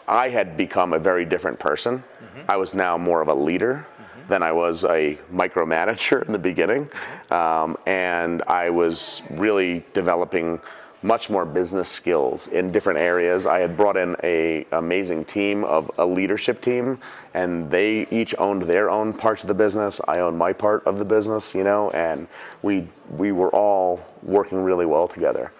Speaker 2: I had become a very different person. I was now more of a leader than I was a micromanager in the beginning, um, and I was really developing much more business skills in different areas. I had brought in a amazing team of a leadership team, and they each owned their own parts of the business. I owned my part of the business, you know, and we we were all working really well together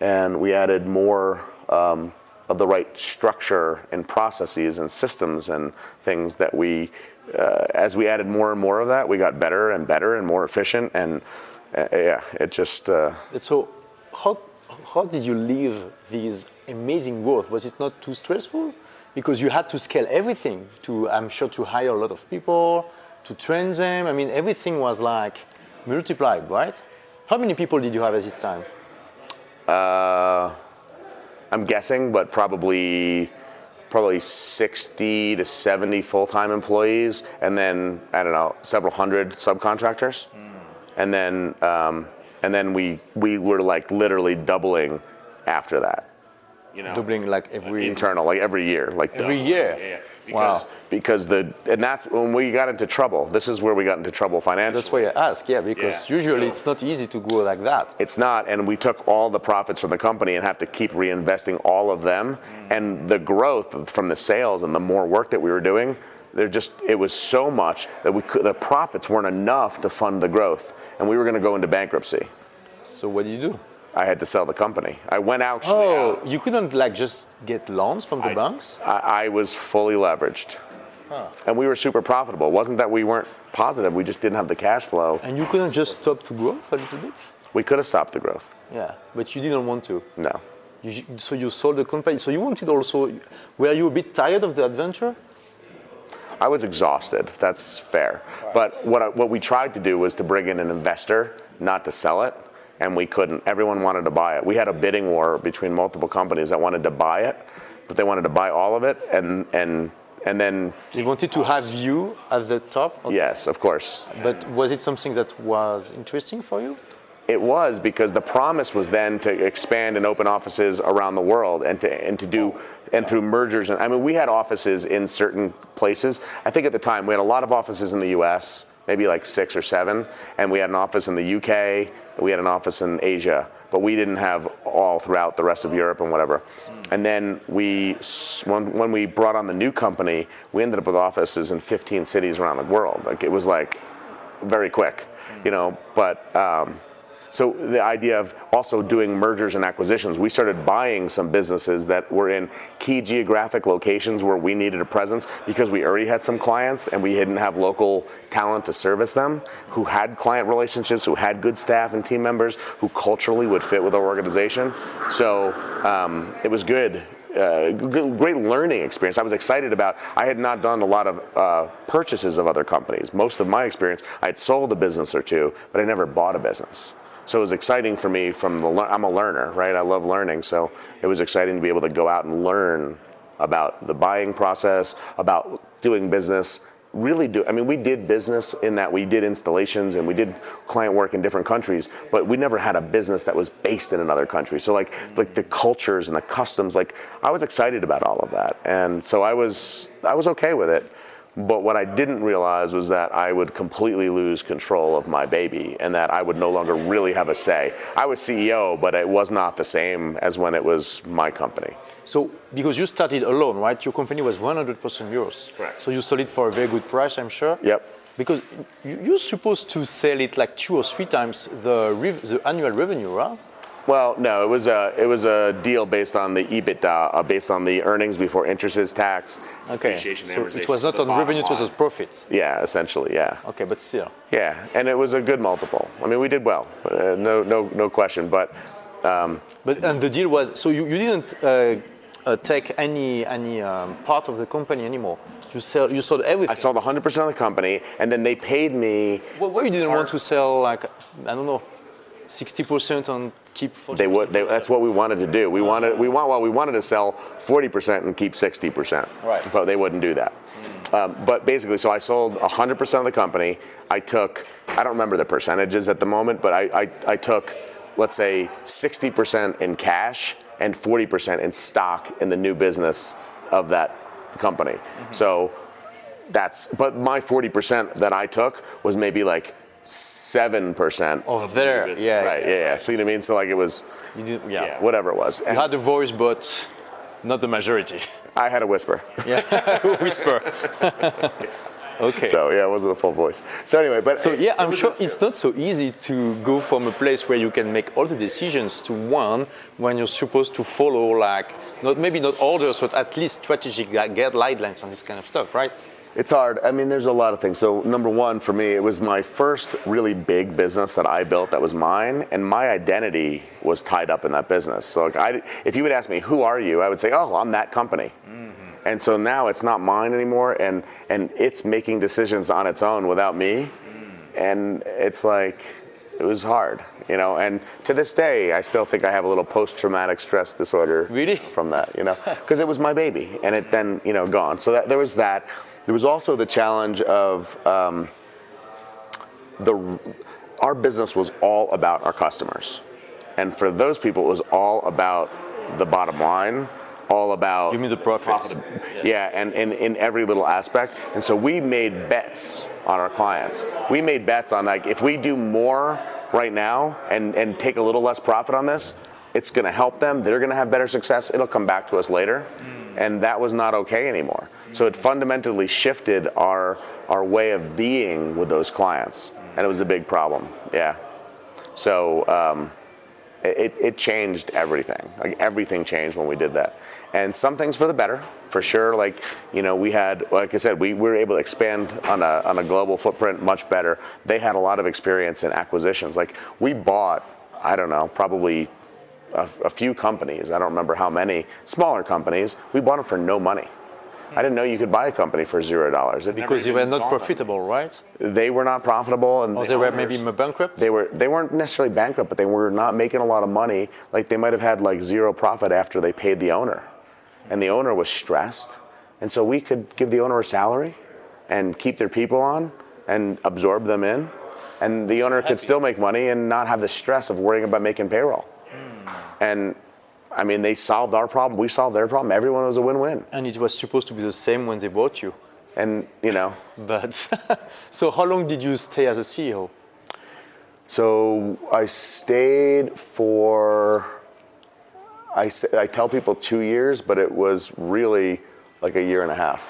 Speaker 2: and we added more um, of the right structure and processes and systems and things that we, uh, as we added more and more of that, we got better and better and more efficient. And uh, yeah, it just, uh,
Speaker 1: so how how did you live this amazing growth? Was it not too stressful? Because you had to scale everything to I'm sure to hire a lot of people, to train them. I mean everything was like multiplied, right? How many people did you have at this time?
Speaker 2: uh, I'm guessing, but probably probably 60 to 70 full-time employees, and then I don't know, several hundred subcontractors, and then um, and then we we were like literally doubling after that. You know,
Speaker 1: Doubling like every uh,
Speaker 2: internal, like every year, like
Speaker 1: Every
Speaker 2: double.
Speaker 1: year?
Speaker 2: Yeah, yeah.
Speaker 1: Wow.
Speaker 2: Because because the and that's when we got into trouble. This is where we got into trouble financially.
Speaker 1: That's why I ask, yeah, because
Speaker 2: Yeah,
Speaker 1: usually
Speaker 2: so-
Speaker 1: it's not easy to grow like that.
Speaker 2: It's not, and we took all the profits from the company and have to keep reinvesting all of them. Mm. And the growth from the sales and the more work that we were doing, they're just it was so much that we could, the profits weren't enough to fund the growth, and we were going to go into bankruptcy.
Speaker 1: So what did you do?
Speaker 2: I had to sell the company. I went out.
Speaker 1: Oh,
Speaker 2: out.
Speaker 1: you couldn't like just get loans from the
Speaker 2: I-
Speaker 1: banks?
Speaker 2: I, I was fully leveraged, and we were super profitable. It wasn't that we weren't positive; we just didn't have the cash flow.
Speaker 1: And you couldn't just stop to grow a little bit?
Speaker 2: We could have stopped the growth.
Speaker 1: Yeah, but you didn't want to.
Speaker 2: No.
Speaker 1: You, so you sold the company. So you wanted also. Were you a bit tired of the adventure?
Speaker 2: I was exhausted. That's fair. But what, I, what we tried to do was to bring in an investor, not to sell it, and we couldn't. Everyone wanted to buy it. We had a bidding war between multiple companies that wanted to buy it, but they wanted to buy all of it, and and and then
Speaker 1: They wanted to have you at the top.
Speaker 2: yes, of course,
Speaker 1: But was it something that was interesting for you?
Speaker 2: It was because the promise was then to expand and open offices around the world and to and to do and through mergers. And I mean, we had offices in certain places. I think at the time we had a lot of offices in the U.S., maybe like six or seven, and we had an office in the U.K. We had an office in Asia, but we didn't have all throughout the rest of Europe and whatever. And then we, when, when we brought on the new company, we ended up with offices in 15 cities around the world. Like it was like very quick, you know. But um, so the idea of also doing mergers and acquisitions, we started buying some businesses that were in key geographic locations where we needed a presence because we already had some clients and we didn't have local talent to service them who had client relationships, who had good staff and team members, who culturally would fit with our organization. So um, it was good uh, great learning experience. I was excited about. I had not done a lot of uh, purchases of other companies. Most of my experience, I had sold a business or two, but I never bought a business. So it was exciting for me from the, I'm a learner, right? I love learning. So it was exciting to be able to go out and learn about the buying process, about doing business, really do, I mean, we did business in that we did installations and we did client work in different countries, but we never had a business that was based in another country. So like, like the cultures and the customs, like I was excited about all of that. And so I was, I was okay with it. But what I didn't realize was that I would completely lose control of my baby and that I would no longer really have a say. I was CEO, but it was not the same as when it was my company.
Speaker 1: So, because you started alone, right? Your company was 100% yours.
Speaker 2: Correct.
Speaker 1: So you sold it for a very good price, I'm sure.
Speaker 2: Yep.
Speaker 1: Because you're supposed to sell it like two or three times the, the annual revenue, right?
Speaker 2: Well, no, it was a it was a deal based on the EBITDA, uh, based on the earnings before interest is taxed.
Speaker 1: Okay, so it was not on revenue, it was on profits.
Speaker 2: Yeah, essentially, yeah.
Speaker 1: Okay, but still.
Speaker 2: Yeah, and it was a good multiple. I mean, we did well, uh, no no no question. But um,
Speaker 1: but and the deal was so you, you didn't uh, uh take any any um, part of the company anymore. You sell you sold everything. I
Speaker 2: sold 100% of the company, and then they paid me.
Speaker 1: Well, why you didn't part. want to sell like I don't know, 60% on keep.
Speaker 2: They would. They, that's what we wanted to do. We wanted. We want. Well, we wanted to sell 40% and keep 60%.
Speaker 1: Right.
Speaker 2: But they wouldn't do that. Mm. Um, but basically, so I sold 100% of the company. I took. I don't remember the percentages at the moment, but I, I, I took, let's say, 60% in cash and 40% in stock in the new business of that company. Mm-hmm. So that's. But my 40% that I took was maybe like seven percent oh,
Speaker 1: of there. Yeah,
Speaker 2: right. Yeah, yeah, yeah. So you know what I mean? So like it was, you
Speaker 1: did, yeah.
Speaker 2: yeah. whatever it was.
Speaker 1: You had the voice, but not the majority.
Speaker 2: I had a whisper.
Speaker 1: Yeah, whisper. okay.
Speaker 2: So yeah, it wasn't a full voice. So anyway, but
Speaker 1: so yeah, I'm sure it's not so easy to go from a place where you can make all the decisions to one when you're supposed to follow like not maybe not orders, but at least strategic guidelines on this kind of stuff, right?
Speaker 2: It's hard. I mean, there's a lot of things. So, number one, for me, it was my first really big business that I built that was mine, and my identity was tied up in that business. So, like, I, if you would ask me, who are you? I would say, oh, I'm that company. Mm-hmm. And so now it's not mine anymore, and, and it's making decisions on its own without me. Mm. And it's like, it was hard, you know. And to this day, I still think I have a little post-traumatic stress disorder.
Speaker 1: Really?
Speaker 2: From that, you know, because it was my baby, and it then, you know, gone. So that, there was that. There was also the challenge of um, the our business was all about our customers, and for those people, it was all about the bottom line, all about
Speaker 1: give me the profits.
Speaker 2: Yeah. yeah, and, and in every little aspect. And so we made bets on our clients. We made bets on like if we do more right now and and take a little less profit on this, it's going to help them. They're going to have better success. It'll come back to us later. Mm. And that was not okay anymore. So it fundamentally shifted our our way of being with those clients, and it was a big problem. Yeah. So um, it, it changed everything. Like everything changed when we did that, and some things for the better, for sure. Like you know, we had, like I said, we, we were able to expand on a on a global footprint much better. They had a lot of experience in acquisitions. Like we bought, I don't know, probably a, a, few companies, I don't remember how many, smaller companies, we bought them for no money. I didn't know you could buy a company for zero dollars.
Speaker 1: Because they were not profitable, right?
Speaker 2: They were not profitable, and
Speaker 1: or they, were maybe bankrupt.
Speaker 2: They were. They weren't necessarily bankrupt, but they were not making a lot of money. Like they might have had like zero profit after they paid the owner, and the owner was stressed, and so we could give the owner a salary, and keep their people on, and absorb them in, and the owner could still make money and not have the stress of worrying about making payroll. Hmm. And I mean, they solved our problem. We solved their problem. Everyone was a win-win.
Speaker 1: And it was supposed to be the same when they bought you.
Speaker 2: And you know,
Speaker 1: But so how long did you stay as a CEO?
Speaker 2: so I stayed for. I I tell people two years, but it was really like a year and a half.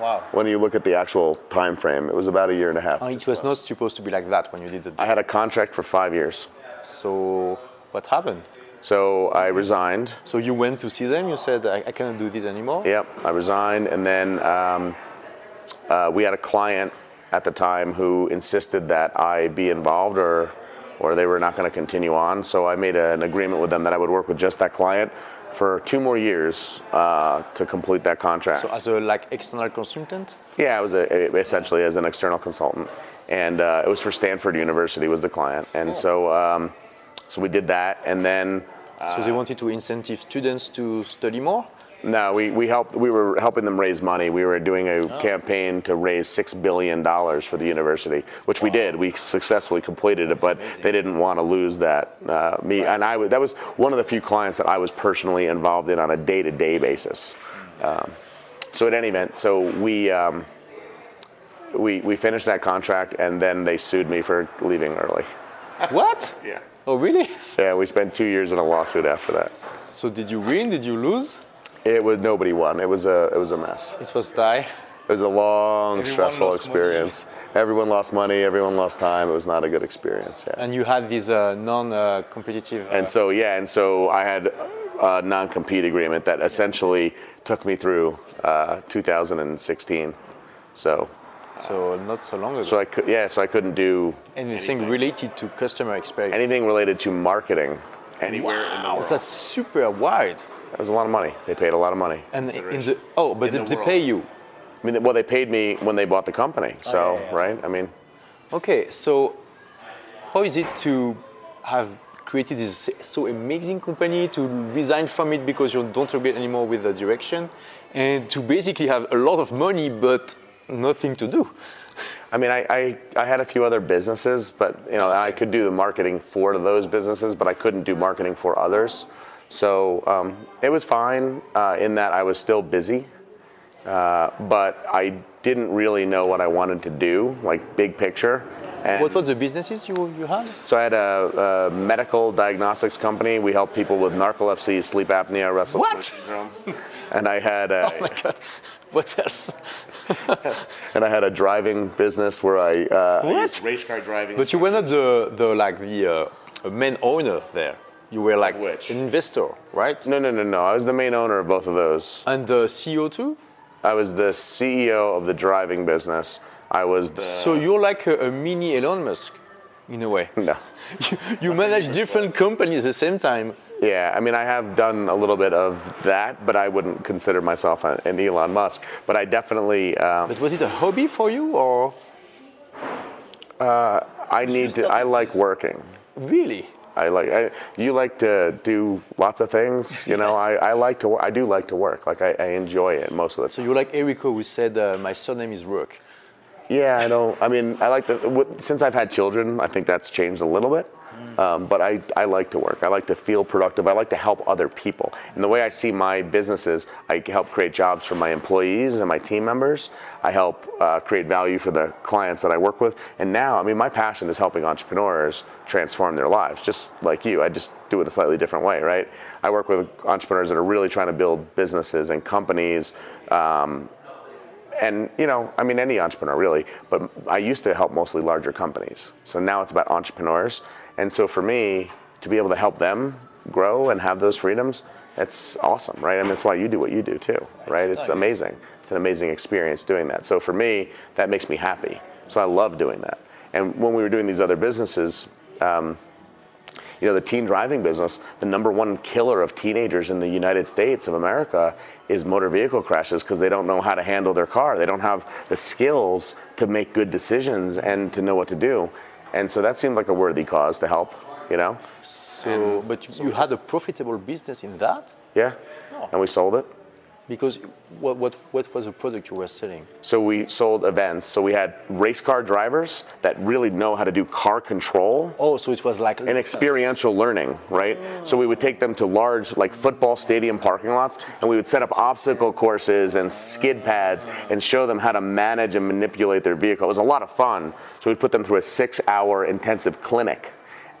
Speaker 1: Wow.
Speaker 2: When you look at the actual time frame, it was about a year and a half.
Speaker 1: It was not supposed to be like that when you did it.
Speaker 2: I had a contract for five years.
Speaker 1: So what happened?
Speaker 2: So I resigned.
Speaker 1: So you went to see them. You said, "I, I cannot do this anymore."
Speaker 2: Yep, I resigned, and then um, uh, we had a client at the time who insisted that I be involved, or or they were not going to continue on. So I made an agreement with them that I would work with just that client for two more years uh, to complete that contract.
Speaker 1: So as a like external consultant.
Speaker 2: yeah, I was a, essentially as an external consultant, and uh, it was for Stanford University was the client, and so um, so we did that, and then.
Speaker 1: So they wanted to incentive students to study more.
Speaker 2: No, we, we helped. We were helping them raise money. We were doing a campaign to raise six billion dollars for the university, which we did. We successfully completed it, but they didn't want to lose that. Uh, me and I was. That was one of the few clients that I was personally involved in on a day-to-day basis. Um, so at any event, so we. Um, we, we finished that contract and then they sued me for leaving early.
Speaker 1: What?
Speaker 2: Yeah.
Speaker 1: Oh really?
Speaker 2: Yeah, we spent two years in a lawsuit after that.
Speaker 1: So did you win? Did you lose?
Speaker 2: It was nobody won. It was a it was a mess.
Speaker 1: It was die.
Speaker 2: It was a long,
Speaker 3: Everyone
Speaker 2: stressful experience. Everyone lost money. Everyone lost time. It was not a good experience. Yeah.
Speaker 1: And you had this uh, non-competitive.
Speaker 2: And so yeah, and so I had a non-compete agreement that essentially took me through uh, 2016. So
Speaker 1: so not so long ago.
Speaker 2: so I could yeah, so I couldn't do
Speaker 1: Anything related to customer experience.
Speaker 2: anything related to marketing anywhere in the world.
Speaker 1: That's super wide.
Speaker 2: That was a lot of money. They paid a lot of money.
Speaker 1: And in the oh, but
Speaker 3: In
Speaker 1: they,
Speaker 3: the
Speaker 1: they
Speaker 3: world.
Speaker 1: pay you.
Speaker 2: I mean, well, they paid me when they bought the company. Oh, so
Speaker 1: yeah, yeah.
Speaker 2: right, I mean.
Speaker 1: Okay, so how is it to have created this so amazing company to resign from it because you don't agree anymore with the direction, and to basically have a lot of money but nothing to do?
Speaker 2: I mean, I, I, I had a few other businesses, but you know, I could do the marketing for those businesses, but I couldn't do marketing for others. So um, it was fine uh, in that I was still busy, uh, but I didn't really know what I wanted to do, like big picture. And
Speaker 1: What was the businesses you, you had?
Speaker 2: so I had a, a medical diagnostics company. We helped people with narcolepsy, sleep apnea, restless
Speaker 1: What?
Speaker 2: leg syndrome. And I had a,
Speaker 1: Oh my God, what else?
Speaker 2: and I had a driving business where I uh,
Speaker 1: What?
Speaker 2: used race car driving.
Speaker 1: But you were not the, the like the uh, main owner there. You were like
Speaker 2: Which?
Speaker 1: an investor, right?
Speaker 2: No, no, no, no. I was the main owner of both of those.
Speaker 1: And the CEO too.
Speaker 2: I was the CEO of the driving business. I was the.
Speaker 1: So you're like a, a mini Elon Musk, in a way.
Speaker 2: no.
Speaker 1: you, you manage different companies at the same time.
Speaker 2: Yeah, I mean, I have done a little bit of that, but I wouldn't consider myself an Elon Musk. But I definitely, um,
Speaker 1: But was it a hobby for you, or
Speaker 2: I need to. I like working.
Speaker 1: really?
Speaker 2: I like. I, you like to do lots of things, you know.
Speaker 1: Yes.
Speaker 2: I, I like to. I do like to work. Like I, I enjoy it most of the time.
Speaker 1: So you're like Eriko, who said, uh, "My surname is Rook."
Speaker 2: Yeah, I don't. I mean, I like the. Since I've had children, I think that's changed a little bit. Um, but I, I like to work. I like to feel productive. I like to help other people. And the way I see my businesses, I help create jobs for my employees and my team members. I help uh, create value for the clients that I work with. And now, I mean, my passion is helping entrepreneurs transform their lives, just like you. I just do it a slightly different way, right? I work with entrepreneurs that are really trying to build businesses and companies. Um, and you know, I mean, any entrepreneur really, but I used to help mostly larger companies. So now it's about entrepreneurs. And so for me, to be able to help them grow and have those freedoms, that's awesome, right? And that's why you do what you do too, right? It's amazing. It's an amazing experience doing that. So for me, that makes me happy. So I love doing that. And when we were doing these other businesses, um, you know, the teen driving business, the number one killer of teenagers in the United States of America is motor vehicle crashes because they don't know how to handle their car. They don't have the skills to make good decisions and to know what to do. And so that seemed like a worthy cause to help, you know?
Speaker 1: So, but you, you had a profitable business in that.
Speaker 2: Yeah. Oh. And we sold it.
Speaker 1: Because what, what, what was the product you were selling?
Speaker 2: So we sold events. So we had race car drivers that really know how to do car control
Speaker 1: Oh, so it was like
Speaker 2: an experiential learning, right? So we would take them to large, like football stadium parking lots, and we would set up obstacle courses and skid pads and show them how to manage and manipulate their vehicle. It was a lot of fun. So we'd put them through a six hour intensive clinic,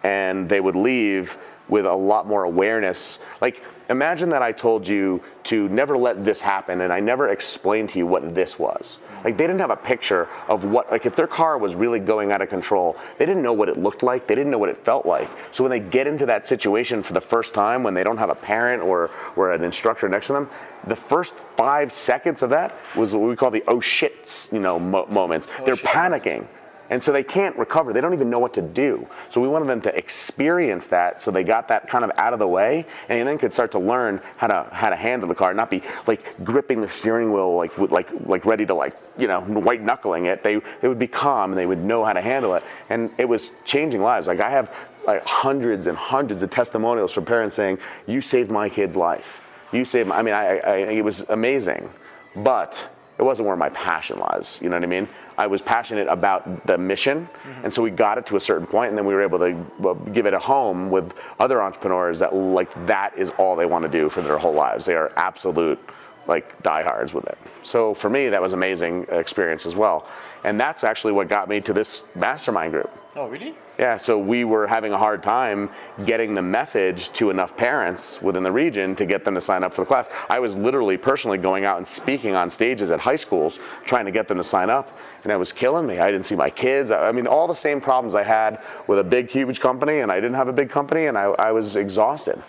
Speaker 2: and they would leave with a lot more awareness. Like, imagine that I told you to never let this happen, and I never explained to you what this was. Like, they didn't have a picture of what, like, if their car was really going out of control, they didn't know what it looked like, they didn't know what it felt like. So when they get into that situation for the first time, when they don't have a parent or, or an instructor next to them, the first five seconds of that was what we call the oh shit, you know, mo- moments. Oh, They're
Speaker 1: shit.
Speaker 2: panicking. And so they can't recover. They don't even know what to do. So we wanted them to experience that so they got that kind of out of the way and then could start to learn how to how to handle the car, not be like gripping the steering wheel like like like ready to like, you know, white knuckling it. They they would be calm and they would know how to handle it. And it was changing lives. Like I have like hundreds and hundreds of testimonials from parents saying, "You saved my kid's life. You saved my I mean, I, I it was amazing." But it wasn't where my passion lies. You know what I mean? I was passionate about the mission, mm-hmm. and so we got it to a certain point, and then we were able to give it a home with other entrepreneurs that like that is all they want to do for their whole lives. They are absolute like diehards with it. So for me, that was amazing experience as well, and that's actually what got me to this mastermind group.
Speaker 1: Oh, really?
Speaker 2: Yeah, so we were having a hard time getting the message to enough parents within the region to get them to sign up for the class. I was literally personally going out and speaking on stages at high schools trying to get them to sign up, and it was killing me. I didn't see my kids. I mean, all the same problems I had with a big, huge company, and I didn't have a big company, and I, I was exhausted.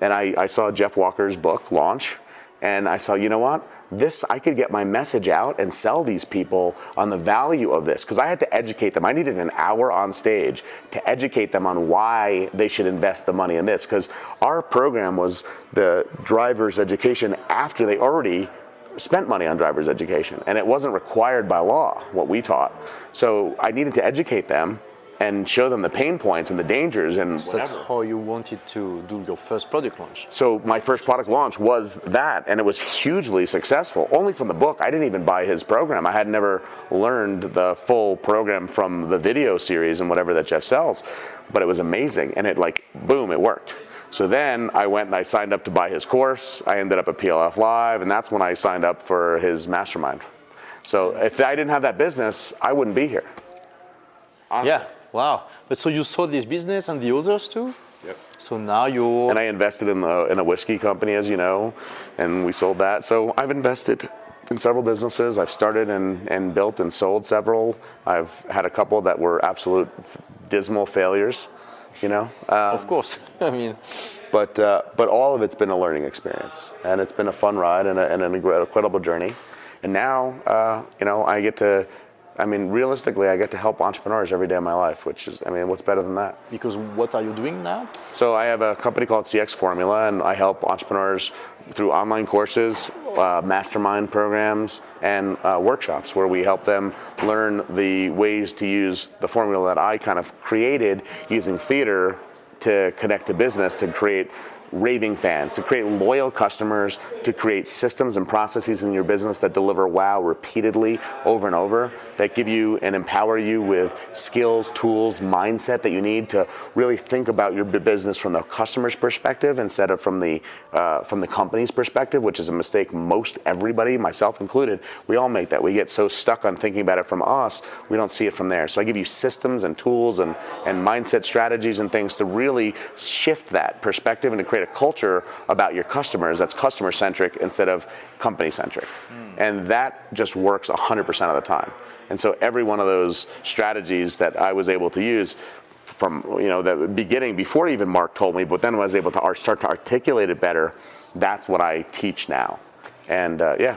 Speaker 2: And I, I saw Jeff Walker's book launch, and I saw, you know what? This, I could get my message out and sell these people on the value of this because I had to educate them. I needed an hour on stage to educate them on why they should invest the money in this because our program was the driver's education after they already spent money on driver's education and it wasn't required by law what we taught. So I needed to educate them and show them the pain points and the dangers and
Speaker 1: So that's how you wanted to do your first product launch.
Speaker 2: so my first product launch was that, and it was hugely successful. Only from the book. I didn't even buy his program. I had never learned the full program from the video series and whatever that Jeff sells, but it was amazing, and it like boom, it worked. So then I went and I signed up to buy his course. I ended up at PLF Live, and that's when I signed up for his mastermind. So if I didn't have that business, I wouldn't be here. Honestly.
Speaker 1: Yeah. Wow. But so you saw this business and the others too?
Speaker 2: Yep.
Speaker 1: So now you're.
Speaker 2: And I invested in, the, in a whiskey company, as you know, and we sold that. So I've invested in several businesses. I've started and, and built and sold several. I've had a couple that were absolute f- dismal failures, you know. Um,
Speaker 1: of course. I mean,
Speaker 2: but uh, but all of it's been a learning experience, and it's been a fun ride and, a, and an incredible journey. And now, uh, you know, I get to. I mean, realistically, I get to help entrepreneurs every day of my life, which is, I mean, what's better than that?
Speaker 1: because what are you doing now?
Speaker 2: So I have a company called CX Formula, and I help entrepreneurs through online courses, uh, mastermind programs, and uh, workshops where we help them learn the ways to use the formula that I kind of created using theater to connect to business to create raving fans, to create loyal customers, to create systems and processes in your business that deliver wow repeatedly over and over, that give you and empower you with skills, tools, mindset that you need to really think about your business from the customer's perspective instead of from the uh, from the company's perspective, which is a mistake most everybody, myself included, we all make that. We get so stuck on thinking about it from us, we don't see it from there. So I give you systems and tools and, and mindset strategies and things to really shift that perspective and to create a culture about your customers that's customer centric instead of company centric. And that just works 100% of the time. And so every one of those strategies that I was able to use from you know the beginning before even Mark told me, but then I was able to start to articulate it better, that's what I teach now. And uh, yeah,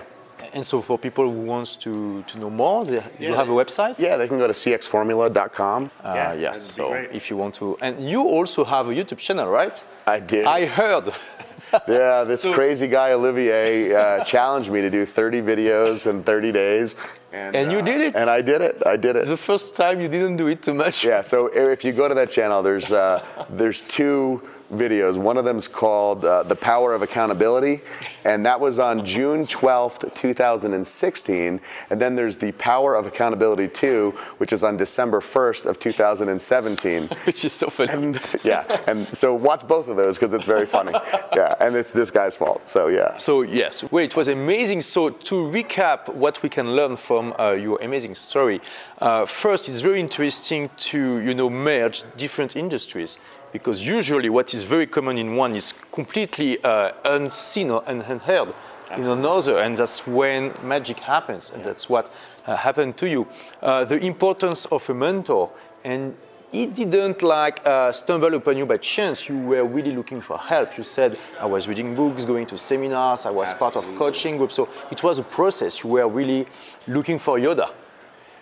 Speaker 1: And so for people who wants to, to know more, they, you have a website?
Speaker 2: yeah, they can go to cxformula.com.
Speaker 1: Uh,
Speaker 2: yeah,
Speaker 1: yes. So if you want to, and you also have a YouTube channel, right?
Speaker 2: I did.
Speaker 1: I heard.
Speaker 2: yeah, this
Speaker 1: So-
Speaker 2: crazy guy Olivier uh, challenged me to do 30 videos in 30 days. And,
Speaker 1: And you
Speaker 2: uh,
Speaker 1: did it?
Speaker 2: And I did it. I did it.
Speaker 1: the first time you didn't do it too much.
Speaker 2: Yeah, so if you go to that channel, there's uh, there's two videos. One of them's called uh, "The Power of Accountability," and that was on June 12th, 2016. And then there's "The Power of Accountability 2," which is on December 1st of 2017.
Speaker 1: Which is so funny.
Speaker 2: And, yeah, and so watch both of those because it's very funny. Yeah, and it's this guy's fault. So yeah.
Speaker 1: So yes, well, it was amazing. So to recap, what we can learn from uh, your amazing story. Uh, first, it's very interesting to you know merge different industries because usually what is very common in one is completely uh, unseen or unheard in another, and that's when magic happens, and that's what uh, happened to you. Uh, the importance of a mentor, and it didn't like uh, stumble upon you by chance. You were really looking for help. You said, I was reading books, going to seminars, I was part of coaching groups. So it was a process. You were really looking for Yoda,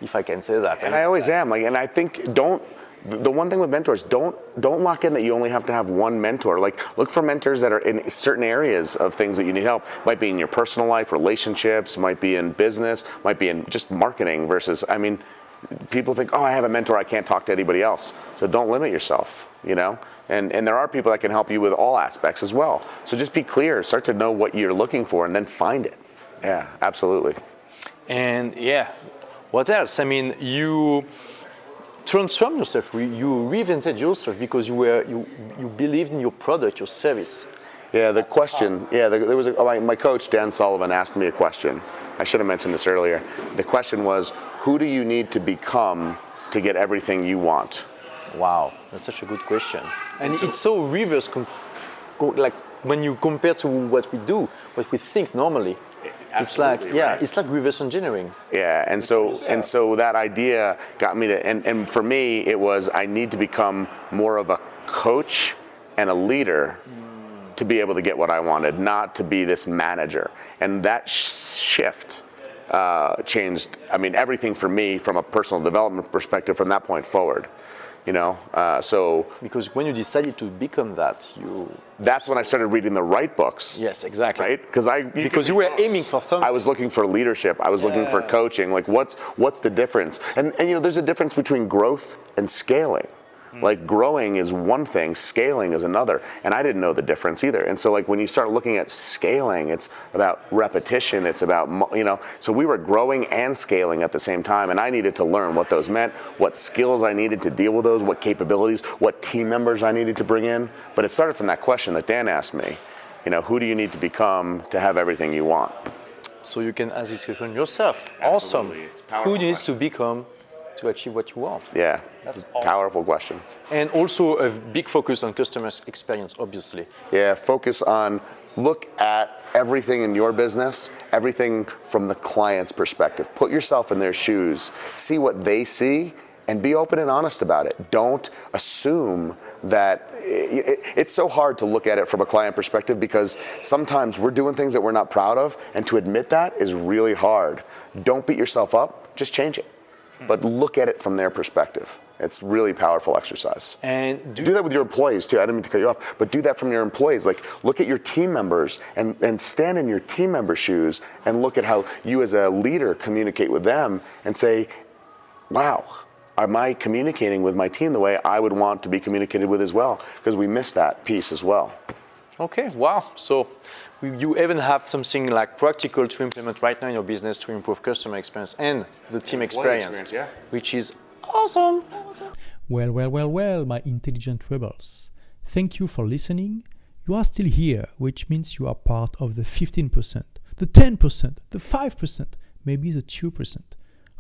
Speaker 1: if I can say that.
Speaker 2: And I always am. Like, and I think don't. The one thing with mentors, don't don't lock in that you only have to have one mentor. Like, look for mentors that are in certain areas of things that you need help. Might be in your personal life, relationships, might be in business, might be in just marketing. Versus, I mean, people think, oh, I have a mentor, I can't talk to anybody else. So don't limit yourself, you know? And, and there are people that can help you with all aspects as well. So just be clear, start to know what you're looking for, and then find it. Yeah, absolutely.
Speaker 1: And yeah, what else? I mean, you transformed yourself, you reinvented yourself because you, were, you, you believed in your product, your service.
Speaker 2: Yeah, the question. Yeah, there was a, oh, my, my coach Dan Sullivan asked me a question. I should have mentioned this earlier. The question was, who do you need to become to get everything you want?
Speaker 1: Wow, that's such a good question. And it's so reverse, com- like when you compare to what we do, what we think normally. It's like yeah,
Speaker 2: right.
Speaker 1: it's like reverse engineering.
Speaker 2: Yeah, and so and so that idea got me to and, and for me it was I need to become more of a coach and a leader to be able to get what I wanted, not to be this manager. And that sh- shift uh, changed. I mean, everything for me from a personal development perspective from that point forward. You know, uh, so
Speaker 1: Because when you decided to become that, you
Speaker 2: that's when I started reading the right books.
Speaker 1: yes, exactly.
Speaker 2: Right? Because I
Speaker 1: Because you were aiming for something.
Speaker 2: I was looking for leadership. I was looking for coaching. Like, what's what's the difference? And and you know, there's a difference between growth and scaling.
Speaker 1: Hmm.
Speaker 2: Like growing is one thing, scaling is another, and I didn't know the difference either. And so, like when you start looking at scaling, it's about repetition. It's about you know. So we were growing and scaling at the same time, and I needed to learn what those meant, what skills I needed to deal with those, what capabilities, what team members I needed to bring in. But it started from that question that Dan asked me. You know, who do you need to become to have everything you want?
Speaker 1: So you can ask this question yourself.
Speaker 2: Absolutely.
Speaker 1: Awesome.
Speaker 2: It's a powerful
Speaker 1: Who needs to become to achieve what you want?
Speaker 2: Yeah,
Speaker 1: That's
Speaker 2: a
Speaker 1: awesome.
Speaker 2: powerful question.
Speaker 1: And also a big focus on customer experience, obviously.
Speaker 2: Yeah, focus on look at everything in your business, everything from the client's perspective. Put yourself in their shoes, see what they see, and be open and honest about it. Don't assume that i- i- it's so hard to look at it from a client perspective because sometimes we're doing things that we're not proud of, and to admit that is really hard. Don't beat yourself up, just change it. But look at it from their perspective. It's really powerful exercise
Speaker 1: And do,
Speaker 2: do that with your employees too. I didn't mean to cut you off, but do that from your employees. Like look at your team members and, and stand in your team member shoes and look at how you as a leader communicate with them and say, wow, am I communicating with my team the way I would want to be communicated with as well? Because we miss that piece as well.
Speaker 1: Okay, wow. So you even have something like practical to implement right now in your business to improve customer experience and the team experience,
Speaker 2: experience, yeah.
Speaker 1: which is awesome.
Speaker 3: Well, well, well, well, my intelligent rebels. Thank you for listening. You are still here, which means you are part of the 15%, the 10%, the 5%, maybe the 2%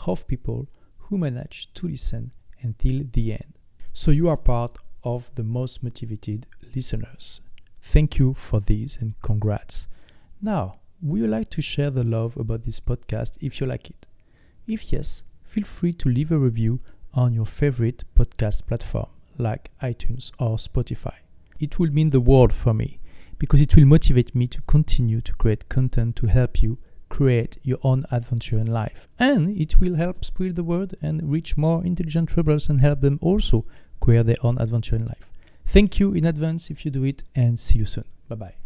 Speaker 3: of people who manage to listen until the end. So you are part of the most motivated listeners. Thank you for this and congrats. Now, would you like to share the love about this podcast if you like it? If yes, feel free to leave a review on your favorite podcast platform like iTunes or Spotify. It will mean the world for me because it will motivate me to continue to create content to help you create your own adventure in life. And it will help spread the word and reach more intelligent rebels and help them also create their own adventure in life. Thank you in advance if you do it and see you soon. Bye bye.